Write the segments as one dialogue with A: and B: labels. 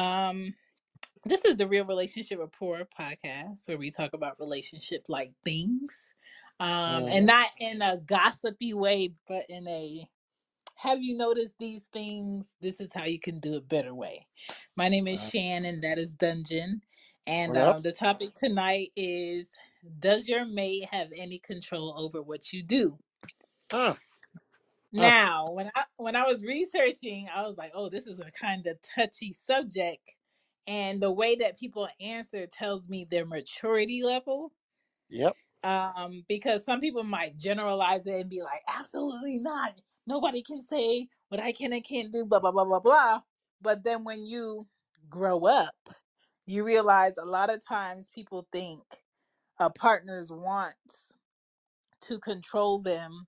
A: Um, this is the Real Relationship Rapport podcast where we talk about relationship like things. Um, and
B: Mhm.
A: not in a gossipy way, but in a have you noticed these things? This is how you can do it better way. My name is
B: Uh,
A: Shannon, that is Dungeon. And um, the topic tonight is Does your mate have any control over what you do?
B: Uh, uh,
A: Now, when I when I was researching, I was like, "Oh, this is a kind of touchy subject," and the way that people answer tells me their maturity level.
B: yep.
A: Um, because some people might generalize it and be like, "Absolutely not. Nobody can say what I can and can't do." Blah blah blah blah blah. But then when you grow up, you realize a lot of times people think a partner's wants to control them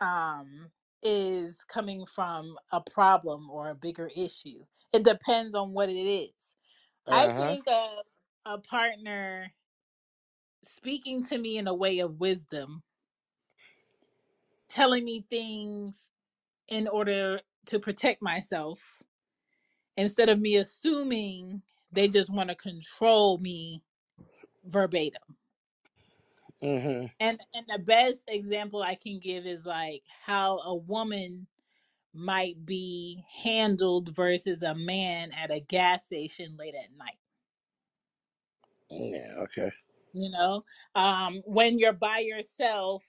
A: um, is coming from a problem or a bigger issue. It depends on what it is. I
B: Uh huh.
A: think of a partner speaking to me in a way of wisdom, telling me things in order to protect myself instead of me assuming they just want to control me verbatim.
B: Mhm.
A: And and the best example I can give is like how a woman might be handled versus a man at a gas station late at night
B: Yeah. Okay.
A: you know um when you're by yourself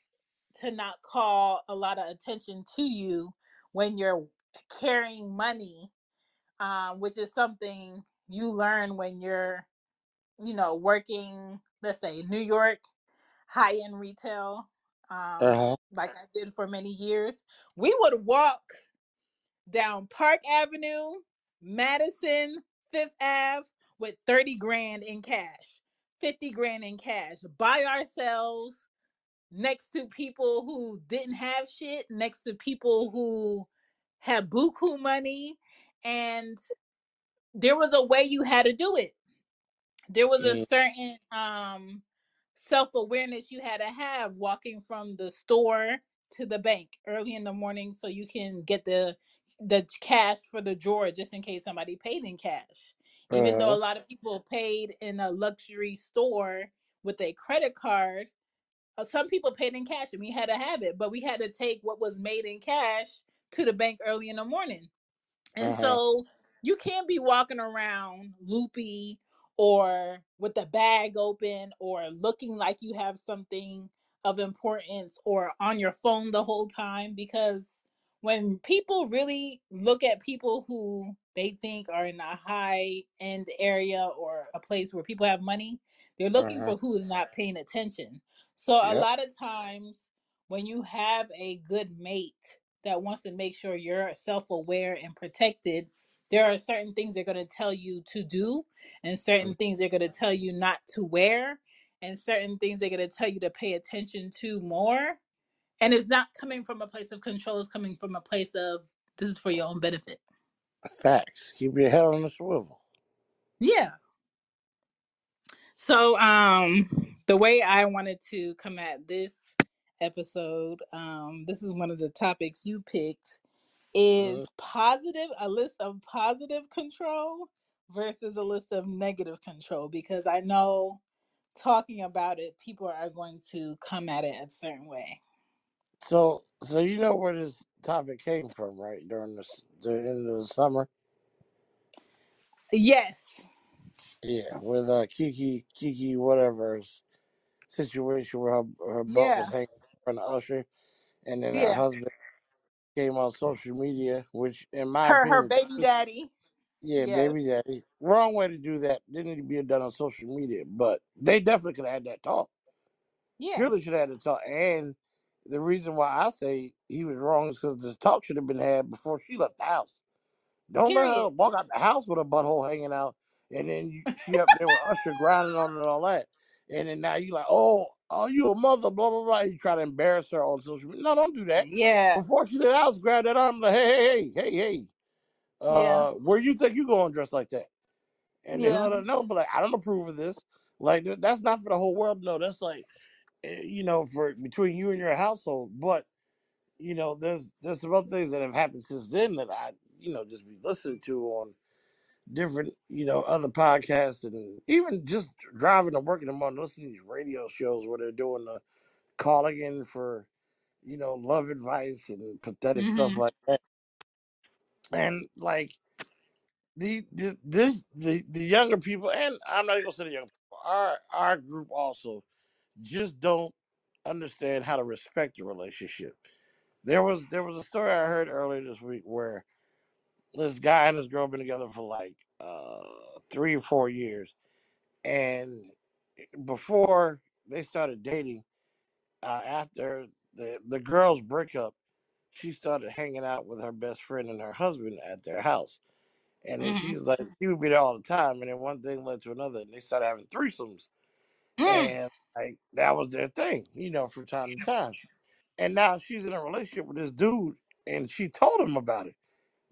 A: to not call a lot of attention to you when you're carrying money um which is something you learn when you're you know working let's say new york high end retail um
B: huh.
A: like i did for many years we would walk down Park Avenue, Madison, Fifth Ave with 30 grand in cash, 50 grand in cash by ourselves next to people who didn't have shit, next to people who had buku money. And there was a way you had to do it there was a
B: Mm
A: certain um self-awareness you had to have walking from the store to the bank early in the morning so you can get the the cash for the drawer just in case somebody paid in cash. Even though a lot of people paid in a luxury store with a credit card uh, some people paid in cash and we had to have it but we had to take what was made in cash to the bank early in the morning. And
B: huh.
A: so you can't be walking around loopy or with the bag open or looking like you have something of importance or on your phone the whole time because when people really look at people who they think are in a high end area or a place where people have money, they're looking
B: huh.
A: for who is not paying attention. So a lot of times when you have a good mate that wants to make sure you're self-aware and protected there are certain things they're going to tell you to do and certain things they're going to tell you not to wear and certain things they're going to tell you to pay attention to more and it's not coming from a place of control it's coming from a place of this is for your own benefit
B: Facts. Keep your head on the swivel.
A: yeah so um the way i wanted to come at this episode um this is one of the topics you picked
B: Mm.
A: Is positive a list of positive control versus a list of negative control because I know talking about it people are going to come at it a certain way.
B: So, so you know where this topic came from, right? During the the end of the summer.
A: Yes.
B: Yeah, with uh, Keke, Keke, whatever's situation where her her butt
A: Yeah.
B: was hanging from the usher, and then her
A: Yeah.
B: husband came on social media, which, in my
A: Her her
B: opinion,
A: baby daddy.
B: Yeah,
A: Yes.
B: baby daddy. Wrong way to do that. Didn't need to be done on social media, but they definitely could have had that talk.
A: Yeah.
B: Surely should have had the talk. And the reason why I say he was wrong is because this talk should have been had before she left the house. Don't let her
A: Period.
B: walk out the house with a butthole hanging out, and then you, she up there with Usher grinding on it and all that. And then now you like, oh, are you a mother? Blah blah blah. You try to embarrass her on social media. No, don't do that.
A: Yeah.
B: Before she left the house, grab that arm, like, hey, hey, hey, hey, hey.
A: Yeah.
B: Uh, where you think you going dressed like that? and then
A: Yeah.
B: let her know, but like, I don't approve of this. Like th- that's not for the whole world. No, that's like, eh, you know, for between you and your household. But you know, there's there's some other things that have happened since then that I, you know, just be listening to on different, you know, other podcasts and even just driving to work in the morning, listening to these radio shows where they're doing the calling in for, you know, love advice and pathetic stuff
A: Mhm.
B: like that. And like the, the this the the younger people, and I'm not gonna say the young people, our our group also just don't understand how to respect a relationship. There was there was a story I heard earlier this week where this guy and this girl been together for like uh three or four years and before they started dating uh after the the girl's breakup she started hanging out with her best friend and her husband at their house and then she
A: Mhm.
B: was like she would be there all the time and then one thing led to another and they started having threesomes
A: Mm.
B: and like that was their thing you know from time to time and now she's in a relationship with this dude and she told him about it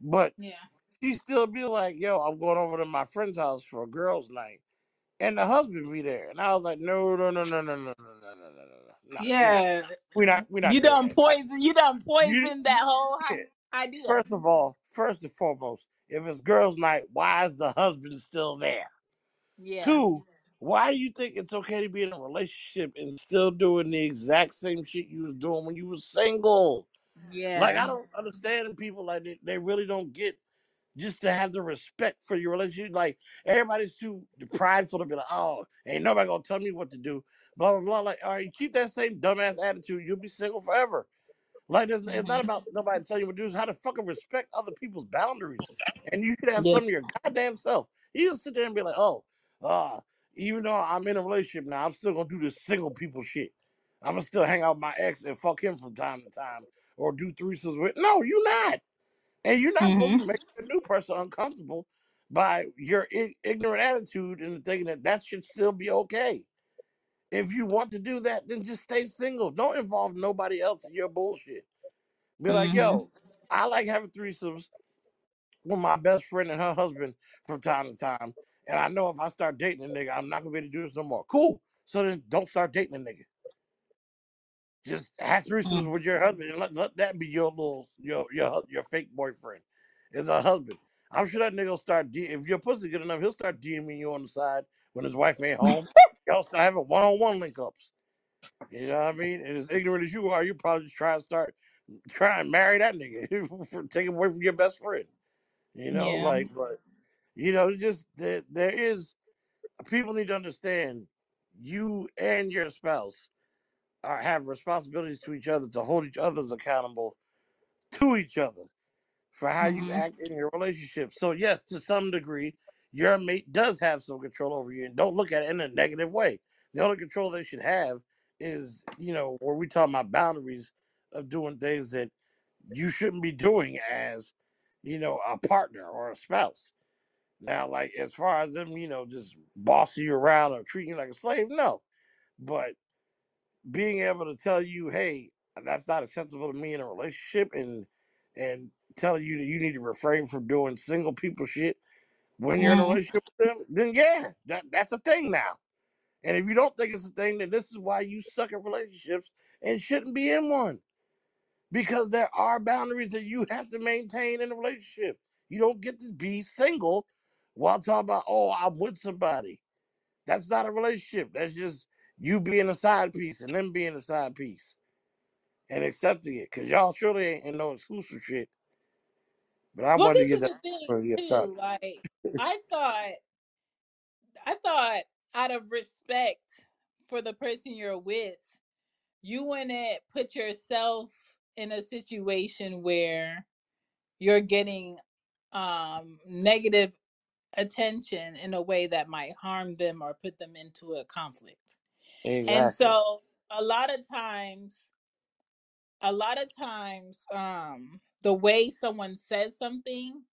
B: but
A: Yeah.
B: she still be like, "Yo, I'm going over to my friend's house for a girls' night," and the husband be there, and I was like, "No, no, no, no, no, no, no, no, no, no, no, no, no, we not,
A: Yeah.
B: we not, we not
A: You
B: doing
A: done
B: that."
A: Poison. You done
B: you,
A: poison that whole idea.
B: First of all, first and foremost, if it's girls' night, why is the husband still there?
A: Yeah.
B: Two, why do you think it's okay to be in a relationship and still doing the exact same shit you was doing when you was single? Like I don't understand people like they, they really don't get just to have the respect for your relationship. Like everybody's too prideful to be like, oh, ain't nobody gonna tell me what to do. Blah blah blah. Like, all right, keep that same dumbass attitude. You'll be single forever. Like, it's, it's not
A: Mhm.
B: about nobody telling you what to do. It's how to fucking respect other people's boundaries. And you can have
A: Yeah.
B: some of your goddamn self. You just sit there and be like, oh, uh, even though I'm in a relationship now, I'm still gonna do this single people shit. I'm gonna still hang out with my ex and fuck him from time to time or do threesomes with. No, you're not. And you're not supposed to make a new person uncomfortable by your I- ignorant attitude and thinking that that should still be okay. If you want to do that, then just stay single. Don't involve nobody else in your bullshit. Be like,
A: Mhm.
B: yo, I like having threesomes with my best friend and her husband from time to time. And I know if I start dating a nigga, I'm not gonna be able to do this no more. Cool. So then don't start dating a nigga. Just have threesomes
A: Mhm.
B: with your husband and let, let that be your little your your your fake boyfriend. Is a husband. I'm sure that nigga will start D if your pussy good enough, he'll start DMing you on the side when his wife ain't home. Y'all start having one on one link ups. You know what I mean? And as ignorant as you are, you probably just try to start try and marry that nigga for taking away from your best friend. You know,
A: Yeah.
B: like but you know, just there there is people need to understand you and your spouse are have responsibilities to each other to hold each other's accountable to each other for how you
A: Mhm.
B: act in your relationship. So yes, to some degree, your mate does have some control over you, and don't look at it in a negative way. The only control they should have is, you know, where we talk about boundaries of doing things that you shouldn't be doing as, you know, a partner or a spouse. Now, like as far as them, you know, just bossing you around or treating you like a slave, no. But being able to tell you, hey, that's not acceptable to me in a relationship, and and telling you that you need to refrain from doing single people shit when you're in a
A: Mhm.
B: relationship with them, then yeah, that that's a thing now. And if you don't think it's a thing, then this is why you suck at relationships and shouldn't be in one. Because there are boundaries that you have to maintain in a relationship. You don't get to be single while talking about, oh, I'm with somebody. That's not a relationship. That's just you being a side piece and them being a side piece. and accepting it because y'all surely ain't in no exclusive shit. But I
A: Well,
B: wanted to
A: this
B: get
A: is
B: that
A: the thing
B: before you get
A: too. Like, I thought, I thought, out of respect for the person you're with, you wouldn't put yourself in a situation where you're getting um negative attention in a way that might harm them or put them into a conflict. And
B: Exactly.
A: so a lot of times a lot of times um the way someone says something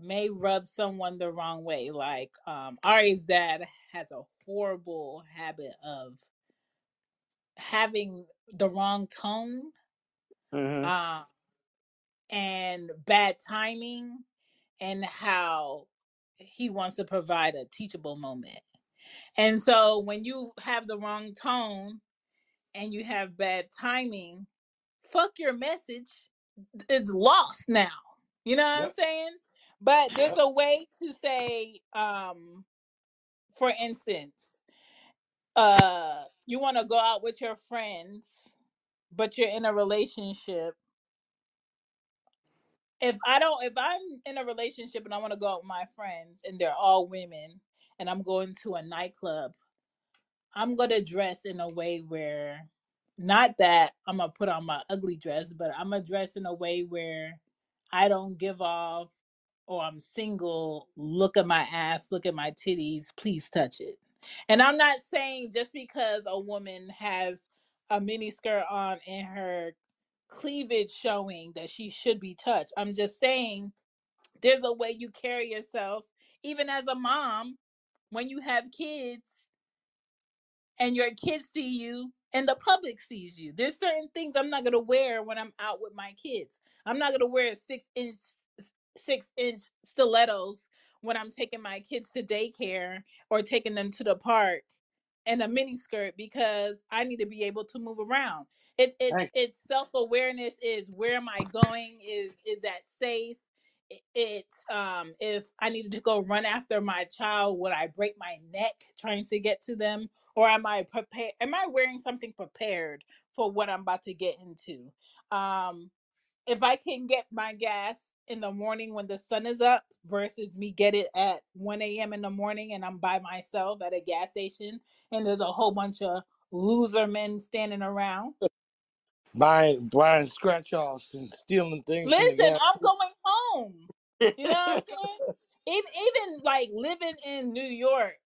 A: may rub someone the wrong way. Like um Ari's dad has a horrible habit of having the wrong tone
B: hmm
A: uh, and bad timing and how he wants to provide a teachable moment. And so when you have the wrong tone and you have bad timing, fuck your message. It's lost now. You know what I'm
B: Yep.
A: saying? But there's a way to say, um, for instance, uh, you want to go out with your friends, but you're in a relationship. If I don't, if I'm in a relationship and I want to go out with my friends and they're all women, and I'm going to a nightclub I'm gonna dress in a way where not that I'm gonna put on my ugly dress, but I'm gonna dress in a way where I don't give off or I'm single, look at my ass, look at my titties, please touch it. And I'm not saying just because a woman has a mini skirt on and her cleavage showing that she should be touched. I'm just saying there's a way you carry yourself, even as a mom, when you have kids and your kids see you and the public sees you. There's certain things I'm not gonna wear when I'm out with my kids. I'm not gonna wear six inch six inch stilettos when I'm taking my kids to daycare or taking them to the park and a mini skirt because I need to be able to move around. It's it's
B: Thank
A: it's self awareness. Is where am I going? Is is that safe? It's um if I needed to go run after my child, would I break my neck trying to get to them, or am I prepared? Am I wearing something prepared for what I'm about to get into? Um, if I can get my gas in the morning when the sun is up versus me get it at 1 a.m. in the morning and I'm by myself at a gas station and there's a whole bunch of loser men standing around.
B: buying buying scratch offs and stealing things from the
A: Listen,
B: gas.
A: I'm going home. You know what I'm saying? Even even like living in New York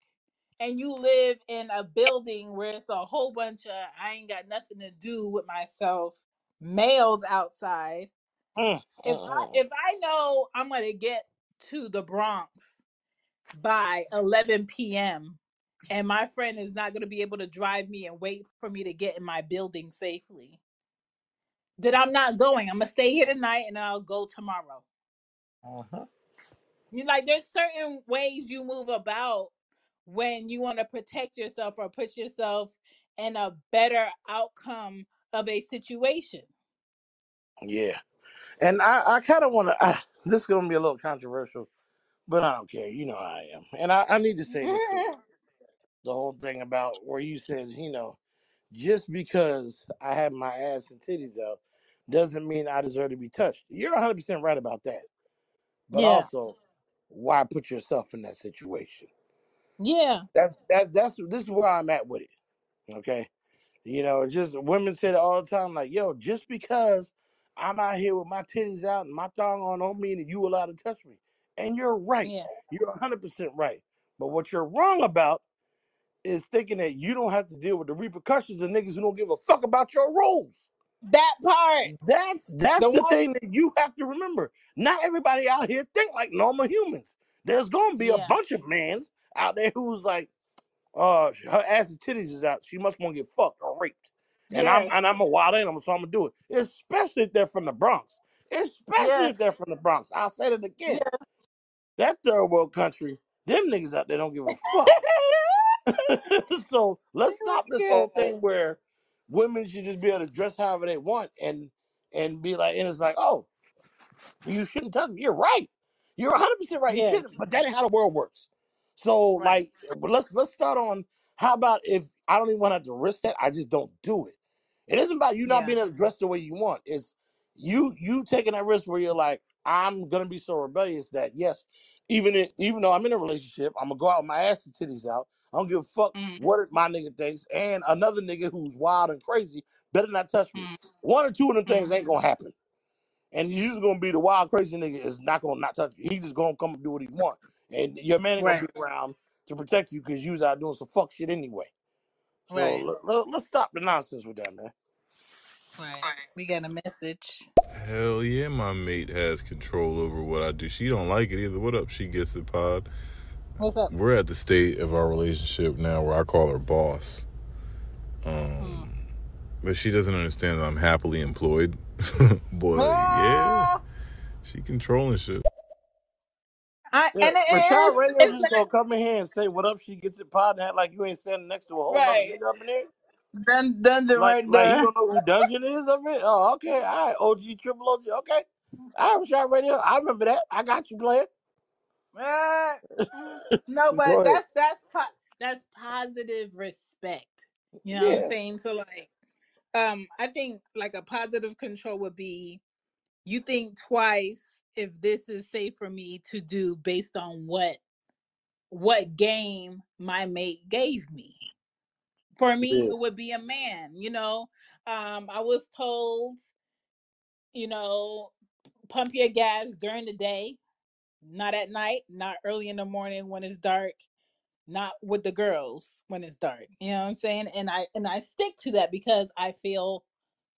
A: and you live in a building where it's a whole bunch of I ain't got nothing to do with myself males outside
B: Mm,
A: if I
B: mm.
A: if I know I'm gonna get to the Bronx by 11 p.m. and my friend is not gonna be able to drive me and wait for me to get in my building safely, then I'm not going. I'm gonna stay here tonight and I'll go tomorrow.
B: Uh-huh.
A: You like there's certain ways you move about when you want to protect yourself or put yourself in a better outcome of a situation.
B: Yeah, and I, I kind of want to. This is gonna be a little controversial, but I don't care. You know how I am, and I, I need to say this too. The whole thing about where you said, you know, just because I have my ass and titties out doesn't mean I deserve to be touched. You're 100 percent right about that. But
A: yeah,
B: also, why put yourself in that situation?
A: yeah,
B: That that that's this is where I'm at with it. Okay You know, just women say it all the time, like, yo, just because I'm out here with my titties out and my thong on don't mean that you allowed to touch me. And you're right.
A: yeah.
B: You're 100% right. But what you're wrong about is thinking that you don't have to deal with the repercussions of niggas who don't give a fuck about your rules.
A: That part.
B: That's
A: The
B: that's the
A: one.
B: thing that you have to remember. Not everybody out here think like normal humans. There's gonna be a
A: Yeah.
B: bunch of mans out there who's like, uh, her ass and titties is out. She must want to get fucked or raped. And I'm
A: Yes.
B: and I'm a wild animal, so I'm gonna do it. Especially if they're from the Bronx. Especially
A: Yes.
B: if they're from the Bronx. I'll say it again.
A: Yes.
B: That third world country, them niggas out there don't give a fuck. so let's stop this whole thing where women should just be able to dress however they want and and be like, and it's like, oh, you shouldn't touch me. You're right. You're 100 percent right. You
A: Yeah.
B: shouldn't. But that ain't how the world works. So
A: Right.
B: like, but let's let's start on how about if I don't even want to have to risk that, I just don't do it. It isn't about you not
A: Yeah.
B: being able to dress the way you want. It's you you taking that risk where you're like, I'm gonna be so rebellious that yes, even if, even though I'm in a relationship, I'm gonna go out with my ass and titties out. I don't give a fuck
A: Mm,
B: what my nigga thinks, and another nigga who's wild and crazy better not touch me.
A: mm,
B: One or two of them
A: mm.
B: things ain't gonna happen. And he's just gonna be the wild crazy nigga is not gonna not touch you. He just gonna come and do what he want. And your man ain't gonna be around to protect you because you was out doing some fuck shit anyway. So
A: Right.
B: let, let, let's stop the nonsense with that, man.
A: Right. We got a message.
C: Hell yeah, my mate has control over what I do. She don't like it either. What up? She gets it, pod.
A: What's up?
C: We're at the state of our relationship now where I call her boss.
A: Mm.
C: Um, but she doesn't understand that I'm happily employed. Boy, yeah,
A: Ah,
C: she controlling shit.
A: I,
B: Yeah,
A: and it
B: but y'all
A: It's
B: just gonna come in here and say what up. She gets it pod and act like you ain't standing next to a whole nother
A: right.
B: nigga up in there.
A: Dun, dungeon
B: Like
A: right
B: like you don't know who Dungeon is up here. Oh, okay, all right. OG Triple OG. Okay, all right, Rashad Radio. I remember that. I got you, player.
A: Uh, no, but that's that's po- that's positive respect. You know what I'm saying? So like, um, I think like a positive control would be you think twice if this is safe for me to do based on what what game my mate gave me. For me,
B: yeah,
A: it would be a man. You know, um, I was told, you know, pump your gas during the day, not at night, not early in the morning when it's dark not with the girls when it's dark. You know what I'm saying? And I and I stick to that because I feel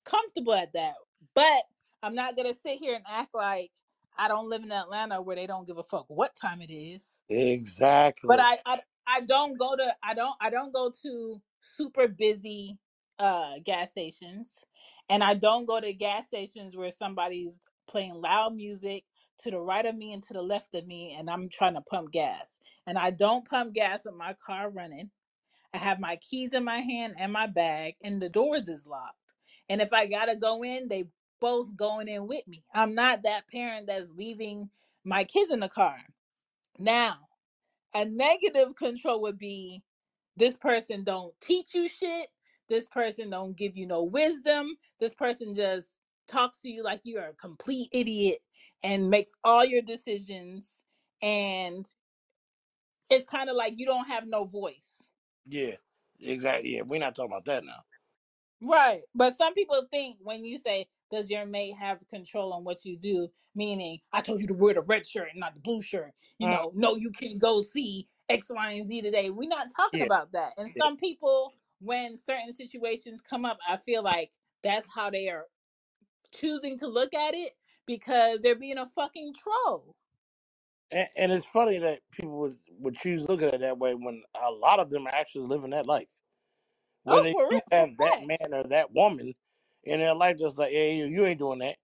A: comfortable at that. But I'm not gonna sit here and act like I don't live in Atlanta where they don't give a fuck what time it is
B: Exactly. but.
A: I, I I don't go to I don't I don't go to super busy uh gas stations and I don't go to gas stations where somebody's playing loud music to the right of me and to the left of me and I'm trying to pump gas. And I don't pump gas with my car running. I have my keys in my hand and my bag and the doors is locked. And if I got to go in, they both going in with me. I'm not that parent that's leaving my kids in the car. Now, a negative control would be this person don't teach you shit this person don't give you no wisdom this person just talks to you like you're a complete idiot and makes all your decisions and it's kind of like you don't have no voice
B: Yeah, exactly. Yeah, we're not talking about that now.
A: Right. But some people think when you say, does your mate have control on what you do? Meaning, I told you to wear the red shirt and not the blue shirt. You
B: Mm,
A: know, no, you can't go see X, Y, and Z today. We're not talking
B: yeah,
A: about that. And
B: yeah.
A: some people, when certain situations come up, I feel like that's how they are choosing to look at it because they're being a fucking troll.
B: And, and it's funny that people would, would choose looking at it that way when a lot of them are actually living that life. where
A: Oh,
B: they
A: for real,
B: have that man or that woman in their life that's like, hey, you, you ain't doing that.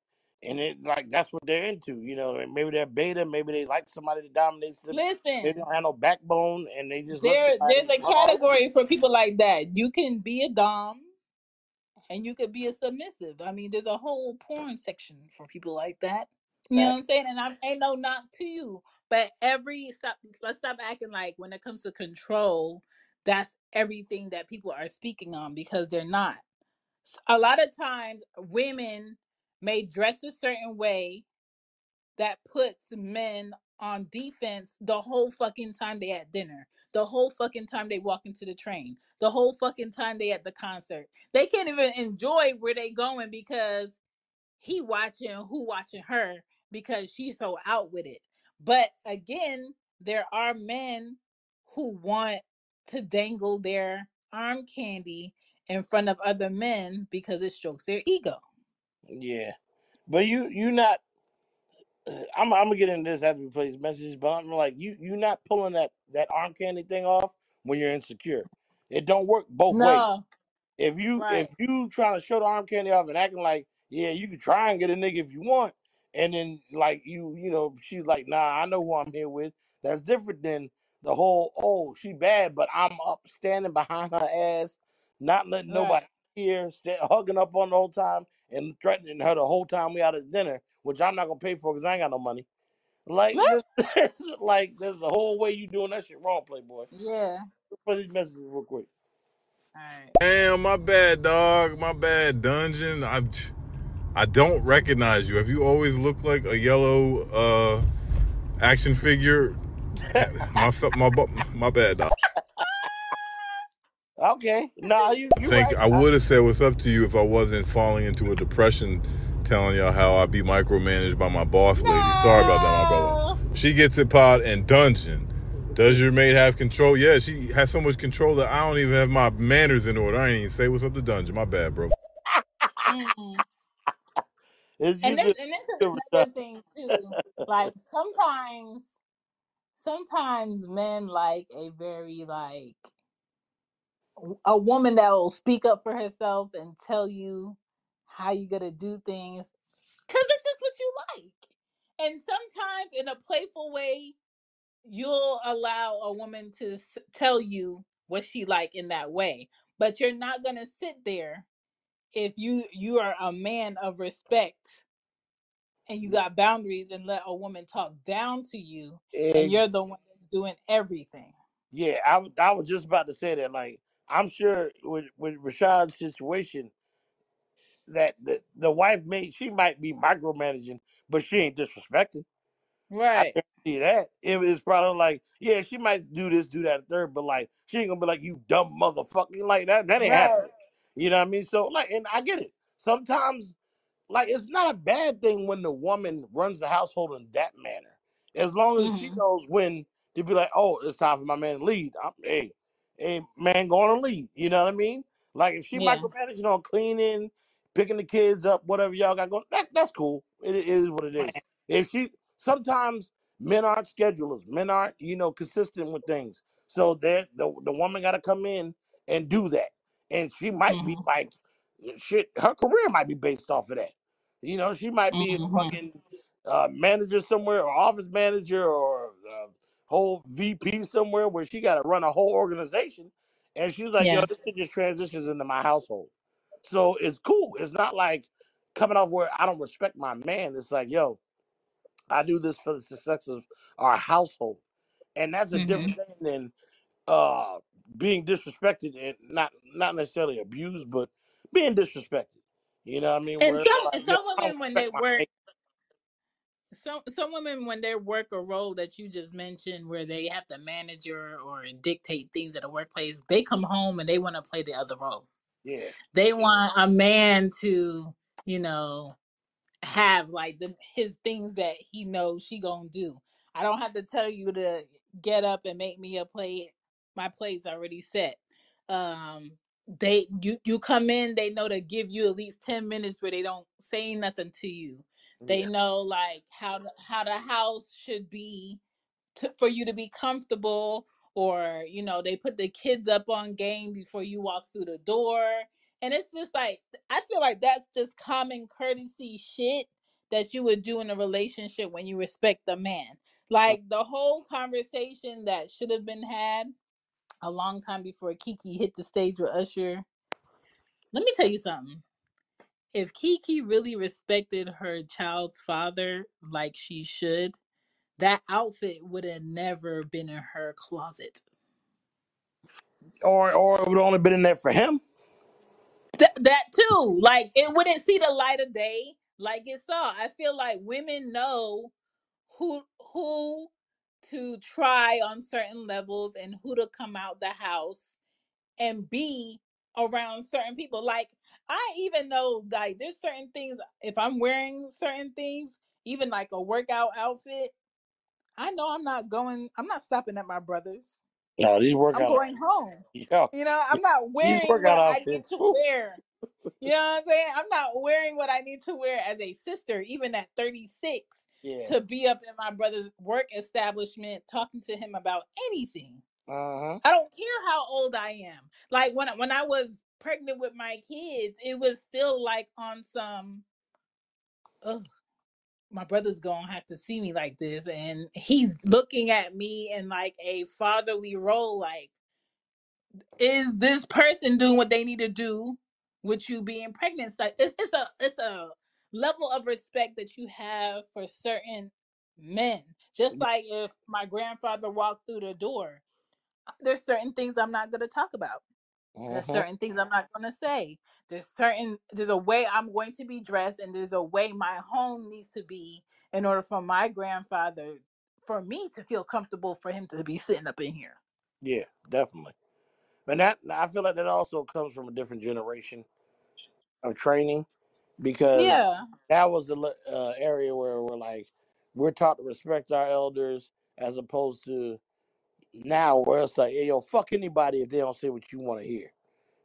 B: And it like that's what they're into, you know. And maybe they're beta, maybe they like somebody to dominate them. They don't have no backbone, and they just
A: there, there's a
B: run all over
A: category for people like that. You can be a dom and you could be a submissive. I mean, there's a whole porn section for people like that. You know what I'm saying? And I ain't no knock to you, but every stop, let's stop acting like when it comes to control, that's everything that people are speaking on because they're not. S- A lot of times, women may dress a certain way that puts men on defense the whole fucking time they at dinner, the whole fucking time they walk into the train, the whole fucking time they at the concert. They can't even enjoy where they going because he watching who watching her because she's so out with it. But again, there are men who want to dangle their arm candy in front of other men because it strokes their ego.
B: Yeah, but you you not. I'm I'm gonna get into this after we play this message, but I'm like you you're not pulling that that arm candy thing off when you're insecure. It don't work both ways.
A: No,
B: If you if
A: right,
B: you trying to show the arm candy off and acting like, yeah, you can try and get a nigga if you want, and then like you you know she's like, nah, I know who I'm here with. That's different than the whole oh she bad, but I'm up standing behind her ass, not letting
A: right.
B: nobody hear, sta hugging up on the whole time and threatening her the whole time we out at dinner, which I'm not gonna pay for because I ain't got no money. Like this, like there's a whole way you doing that shit wrong, Playboy.
A: Yeah.
B: Let's Put these messages real quick.
A: All right.
C: Damn, my bad, dog. My bad, dungeon. I, I don't recognize you. Have you always looked like a yellow uh action figure? My my my bad, dog.
B: Okay, nah, you
C: I think
B: right.
C: I would have said what's up to you if I wasn't falling into a depression, telling y'all how I be micromanaged by my boss lady. Sorry about that, my brother. She gets it pod and dungeon. Does your mate have control? Yeah, she has so much control that I don't even have my manners in order. I ain't even say what's up to dungeon. My bad, bro.
A: Mm.
B: It's you
A: And this and this is another thing too. Like sometimes, sometimes men like a very like a woman that will speak up for herself and tell you how you gonna do things because it's just what you like. And sometimes in a playful way, you'll allow a woman to s- tell you what she like in that way. But you're not gonna sit there if you you are a man of respect and you mm. got boundaries and let a woman talk down to you and you're the one that's doing everything.
B: yeah, I, was- I was just about to say that. Like, I'm sure with with Rashad's situation, that the, the wife may she might be micromanaging, but she ain't disrespecting. I
A: Right.
B: guarantee that. It is probably like, yeah, she might do this, do that, third, but like, she ain't gonna be like, you dumb motherfucker. Like that, that ain't
A: Right.
B: happening. You know what I mean? So like, and I get it. Sometimes like it's not a bad thing when the woman runs the household in that manner, as long as she
A: hmm
B: knows when to be like, oh, it's time for my man to lead. I'm, hey, hey, man, going to lead. You know what I mean? Like if she
A: Yeah.
B: micromanaging on cleaning, picking the kids up, whatever y'all got going, that that's cool. It, it is what it is. If she sometimes men aren't schedulers, men aren't you know consistent with things, so that the the woman got to come in and do that, and she might be
A: hmm
B: like shit. Her career might be based off of that. You know, she might be a
A: hmm
B: fucking uh, manager somewhere, or office manager, or uh, whole VP somewhere where she got to run a whole organization. And she's like, yo,
A: Yeah.
B: this shit just transitions into my household. So it's cool. It's not like coming off where I don't respect my man. It's like, yo, I do this for the success of our household. And that's a
A: hmm
B: different thing than uh, being disrespected and not not necessarily abused, but being disrespected. You know what I mean?
A: And some
B: like,
A: some women when they work some some women when they work a role that you just mentioned where they have to manage or, or dictate things at a workplace, they come home and they want to play the other role.
B: Yeah,
A: They want a man to, you know, have like the his things that he knows she gonna do. I don't have to tell you to get up and make me a plate. My plate's already set. Um, they you you come in, they know to give you at least ten minutes where they don't say nothing to you. They
B: yeah,
A: know like how the- how the house should be to, for you to be comfortable or you know they put the kids up on game before you walk through the door. And it's just like i feel like that's just common courtesy shit that you would do in a relationship when you respect the man. Like the whole conversation that should have been had a long time before keke hit the stage with usher. Let me tell you something. If keke really respected her child's father like she should that outfit would have never been in her closet.
B: or or it would only been in there for him.
A: Th- that too, like it wouldn't see the light of day like it saw. I feel like women know who who to try on certain levels and who to come out the house and be around certain people. Like I even know like there's certain things if I'm wearing certain things, even like a workout outfit, I know I'm not going I'm not stopping at my brother's.
B: No, these
A: work.
B: I'm
A: going home.
B: yo,
A: You know, I'm not wearing what I need to wear. You know what I'm saying? I'm not wearing what I need to wear as a sister, even at 36,
B: Yeah.
A: to be up in my brother's work establishment talking to him about anything.
B: Uh huh.
A: I don't care how old I am. Like when I- when I was pregnant with my kids, it was still like on some. Ugh, my brother's gonna have to see me like this, and he's looking at me in like a fatherly role, like is this person doing what they need to do with you being pregnant? So it's, it's a it's a level of respect that you have for certain men. Just like if my grandfather walked through the door there's certain things i'm not going to talk about.
B: Uh
A: there's
B: huh.
A: certain things i'm not going to say there's certain there's a way i'm going to be dressed and there's a way my home needs to be in order for my grandfather for me to feel comfortable for him to be sitting up in here
B: Yeah, definitely. And that I feel like that also comes from a different generation of training because
A: yeah
B: that was the le- uh, area where we're like we're taught to respect our elders as opposed to now where it's like, hey, yo, fuck anybody if they don't say what you want to hear.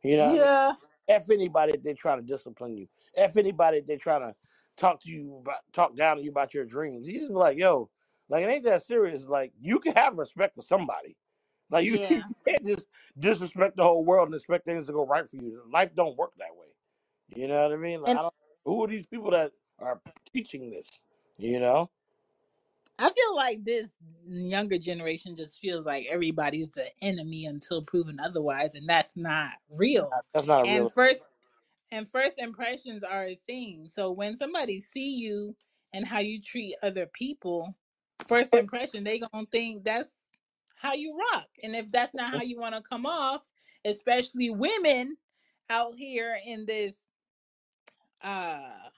B: You know what I mean?
A: yeah
B: F anybody if they're trying to discipline you. F anybody if they're trying to talk to you about talk down to you about your dreams. You just be like, yo, like it ain't that serious. Like you can have respect for somebody. Like you,
A: yeah
B: you can't just disrespect the whole world and expect things to go right for you. Life don't work that way. You know what I mean? Like
A: and
B: I don't who are these people that are teaching this? You know?
A: I feel like this younger generation just feels like everybody's the enemy until proven otherwise, and that's not real.
B: That's not
A: And
B: real
A: first and first impressions are a thing. So when somebody see you and how you treat other people, first impression, they gonna think that's how you rock. And if that's not how you want to come off, especially women out here in this uh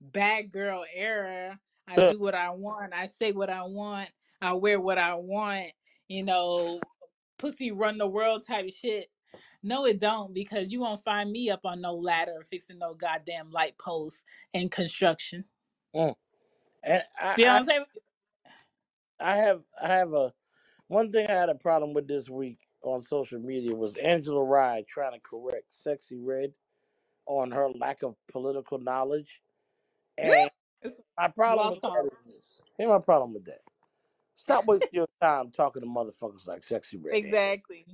A: bad girl era, I do what I want, I say what I want, I wear what I want, you know, pussy run the world type of shit. No, it don't because you won't find me up on no ladder fixing no goddamn light posts and construction.
B: Mm. And
A: You know what I'm saying?
B: I, I have, I have a one thing I had a problem with this week on social media was Angela Rye trying to correct Sexyy Red on her lack of political knowledge. And
A: It's
B: my problem
A: lost
B: with that
A: cause.
B: is this. Here's my problem with that. Stop wasting your time talking to motherfuckers like Sexyy Red.
A: Exactly.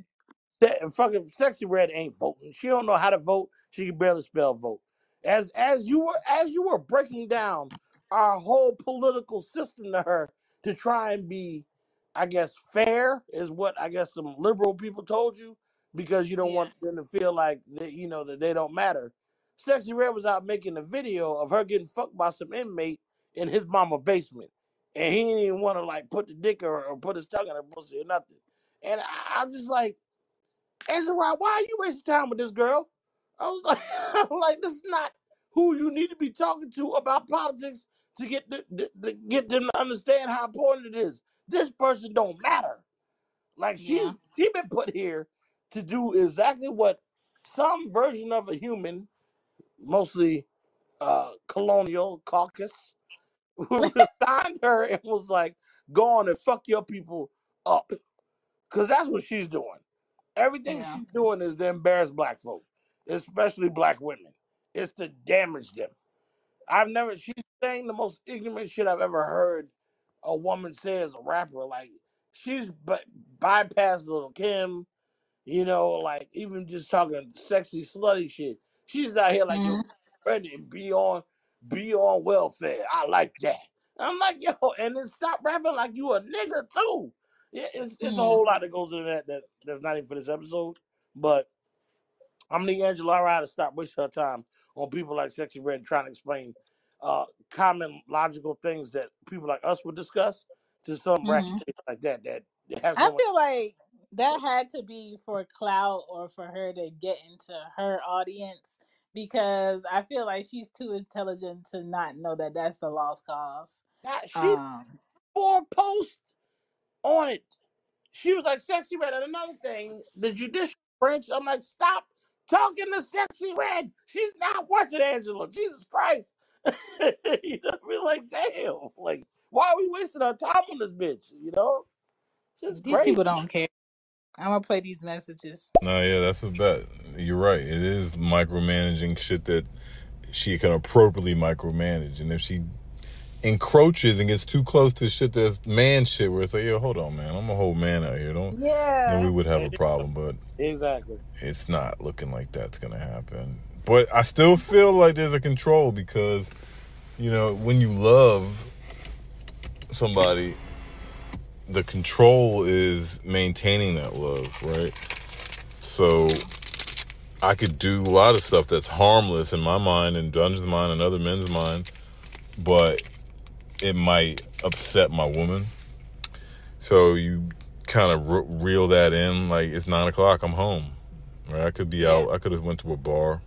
B: Se- fucking sexyy red ain't voting. She don't know how to vote. She can barely spell vote. As as you were as you were breaking down our whole political system to her to try and be, I guess, fair is what I guess some liberal people told you because you don't
A: Yeah.
B: want them to feel like that you know that they don't matter. Sexyy Red was out making a video of her getting fucked by some inmate in his mama basement, and he didn't even want to like put the dick or, or put his tongue in her pussy or nothing. And I, I'm just like. Ezra, why are you wasting time with this girl? I was like, I'm like, this is not who you need to be talking to about politics to get the, the, the- get them to understand how important it is. This person don't matter. Like she's
A: Yeah.
B: she been put here to do exactly what some version of a human, mostly uh colonial caucus, who signed her and was like, go on and fuck your people up. Cause that's what she's doing. Everything
A: Yeah.
B: she's doing is to embarrass black folk, especially black women. It's to damage them. I've never she's saying the most ignorant shit I've ever heard a woman say as a rapper. Like she's by- bypassed Lil Kim, you know, like even just talking sexy slutty shit. She's out here like yo,
A: hmm
B: ready and be on be on welfare. I like that. I'm like, yo, and then stop rapping like you a nigga too. Yeah, it's it's a whole lot that goes into that that that's not even for this episode. But I'm the Angela Rye to stop wasting her time on people like Sexyy Red trying to explain uh common logical things that people like us would discuss to some ratchet
A: hmm
B: shit like that that has
A: I
B: no
A: feel like that had to be for clout or for her to get into her audience because I feel like she's too intelligent to not know that that's a lost cause.
B: God, she
A: Um.
B: four posts on it. She was like, Sexyy Red. And another thing, the judicial branch, I'm like, stop talking to Sexyy Red. She's not watching Angela. Jesus Christ. you know mean? Like, damn. Like, why are we wasting our time on this bitch? You know? Just
A: These people don't care. I'm gonna play these messages.
C: No, yeah, that's a bet. You're right. It is micromanaging shit that she can appropriately micromanage. And if she encroaches and gets too close to shit that's man shit where it's like, yo, hold on, man. I'm a whole man out here. Don't then we would have a problem, but
B: Exactly.
C: it's not looking like that's gonna happen. But I still feel like there's a control because, you know, when you love somebody, the control is maintaining that love, right? So I could do a lot of stuff that's harmless in my mind and Dungeon's mind and other men's mind, but it might upset my woman. So you kind of re- reel that in, like it's nine o'clock, I'm home. Right? I could be out. I could have went to a bar.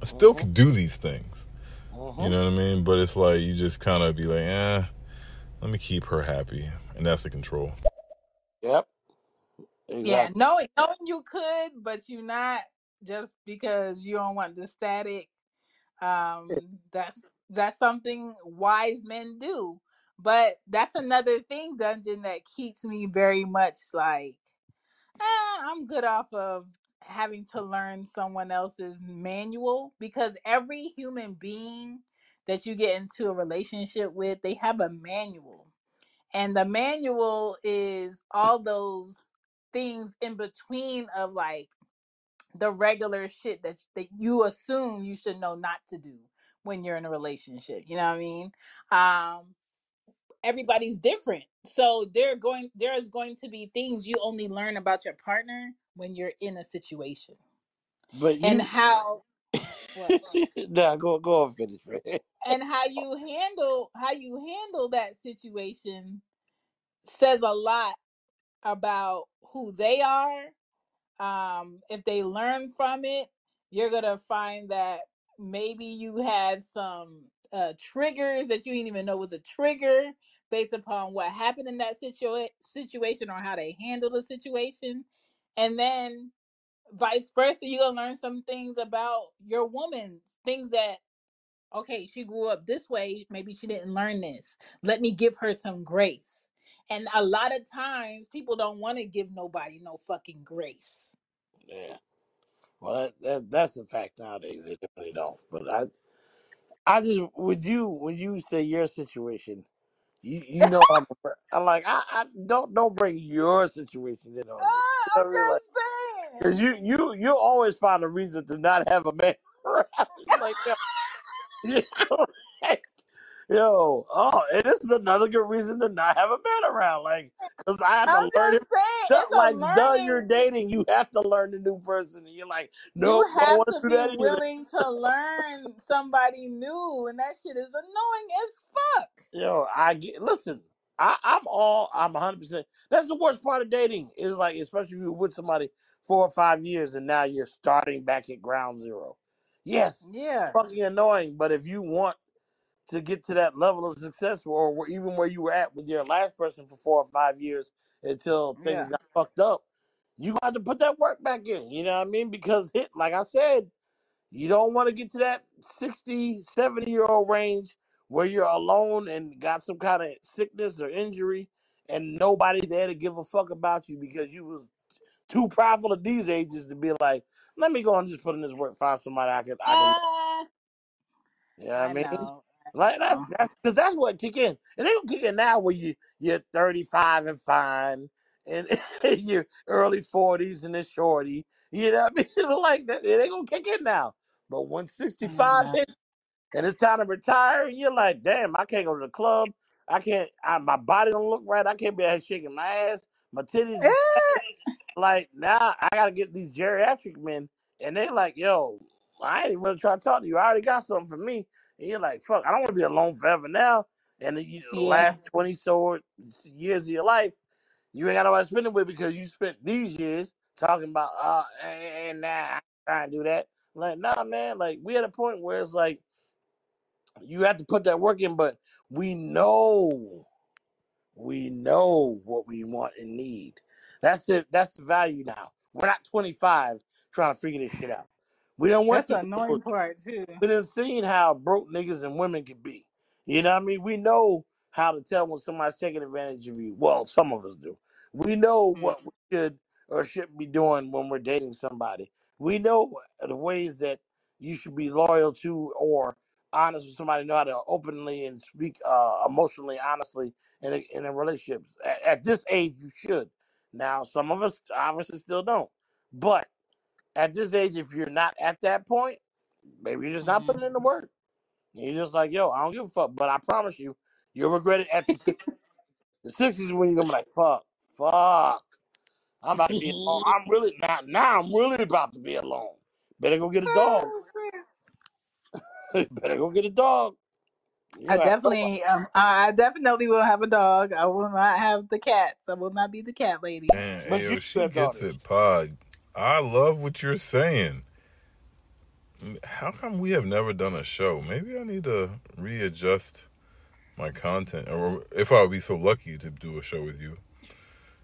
C: I still
B: Mhm.
C: could do these things. You know what I mean? But it's like you just kind of be like, eh, let me keep her happy, and that's the control.
B: Yep.
A: Yeah.
B: Exactly.
A: Knowing knowing you could, but you're not just because you don't want the static. Um. That's that's something wise men do. But that's another thing, Dungeon, that keeps me very much like eh, I'm good off of having to learn someone else's manual because every human being that you get into a relationship with, they have a manual. And the manual is all those things in between of like the regular shit that that you assume you should know not to do when you're in a relationship. You know what I mean? Um everybody's different. So there going there is going to be things you only learn about your partner when you're in a situation.
B: But
A: And how
B: Nah, go go and finish, man.
A: And how you handle how you handle that situation says a lot about who they are. Um, if they learn from it, you're gonna find that maybe you had some uh, triggers that you didn't even know was a trigger based upon what happened in that situa- situation or how they handled the situation, and then vice versa, you're gonna learn some things about your woman, things that okay, she grew up this way, maybe she didn't learn this. Let me give her some grace. And a lot of times people don't want to give nobody no fucking grace
B: Yeah. Well, that, that that's the fact nowadays. They definitely don't. But I, I just with you when you say your situation, you you know I'm, I'm like I, I don't don't bring your situation in on me. Oh, you know
A: Oh,
B: what I mean? Like,
A: I'm just saying.
B: Cause you you you always find a reason to not have a man around. It's like yo, yo, oh, and this is another good reason to not have a man around. Like, cause I have
A: I'm
B: to learn him.
A: just saying.
B: Just
A: It's a
B: like done you're dating, you have to learn the new person. And you're like, no,
A: You
B: nope, don't
A: have
B: want to
A: to
B: do
A: be
B: that either.
A: willing to learn somebody new, and that shit is annoying as fuck.
B: Yo, I get. Listen, I, I'm all. I'm 100. percent That's the worst part of dating. Is like, especially if you're with somebody four or five years, and now you're starting back at ground zero. Yes,
A: Yeah,
B: fucking annoying. But if you want to get to that level of success, or where- even where you were at with your last person for four or five years until
A: yeah,
B: things got fucked up, you got to put that work back in. You know what I mean? Because hit, like I said. You don't want to get to that 60, 70 year old range where you're alone and got some kind of sickness or injury and nobody there to give a fuck about you because you was too prideful at these ages to be like, let me go and just put in this work, find somebody I can I can
A: uh,
B: you know I
A: I
B: mean?
A: know.
B: Like that's that's because that's what kick in. And they don't kick in now where you you're 35 and fine and in your early 40s and a shorty. You know what I mean? like that, it ain't gonna kick in now. But when 65
A: uh,
B: hits and it's time to retire, and you're like, damn, I can't go to the club. I can't. I, my body don't look right. I can't be out shaking my ass. My titties like now I gotta get these geriatric men, and they like, yo, I ain't even really trying to talk to you. I already got something for me, and you're like, fuck, I don't want to be alone forever now. And you, the
A: yeah,
B: last twenty so years of your life, you ain't got nobody to spend it with because you spent these years talking about, uh, and nah, I trying to do that. Like, nah, man, like we at a point where it's like you have to put that work in, but we know. We know what we want and need. That's the that's the value now. We're not 25 trying to figure this shit out. We don't want
A: that's the annoying part too.
B: we done seen how broke niggas and women can be. You know what I mean? We know how to tell when somebody's taking advantage of you. Well, some of us do. We know
A: Mm,
B: what we should or shouldn't be doing when we're dating somebody. We know the ways that you should be loyal to or honest with somebody, know how to openly and speak uh, emotionally, honestly in a, in a relationship. At, at this age, you should. Now, some of us obviously still don't. But at this age, if you're not at that point, maybe you're just not
A: mm.
B: putting in the work. You're just like, yo, I don't give a fuck. But I promise you, you'll regret it at the six. The sixties is when you're gonna be like, fuck, fuck. I'm about to be alone. I'm really not now. I'm really about to be alone. Better go get a dog. Better go get a dog. You
A: I
B: don't
A: definitely, um, I definitely will have a dog. I will not have the cats. I will not be the cat lady.
C: Man,
B: But
C: ayo,
B: you
C: she gets
B: daughters.
C: it, Pod. I love what you're saying. How come we have never done a show? Maybe I need to readjust my content, or if I would be so lucky to do a show with you,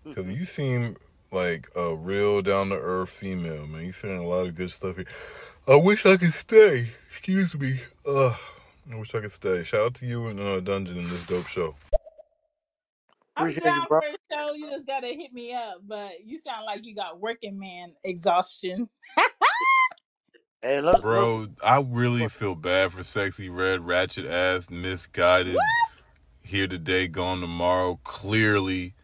C: because you seem like a real down to earth female, man. You saying a lot of good stuff here. I wish I could stay. Excuse me. Ugh. I wish I could stay. Shout out to you and uh, Dungeon in this dope show.
A: I'm
B: Appreciate you, bro.
A: for a show. You just gotta hit me up. But you sound like you got working man exhaustion.
B: Hey, let, let's.
C: Bro, I really feel bad for sexyy red ratchet ass misguided What? here today gone tomorrow clearly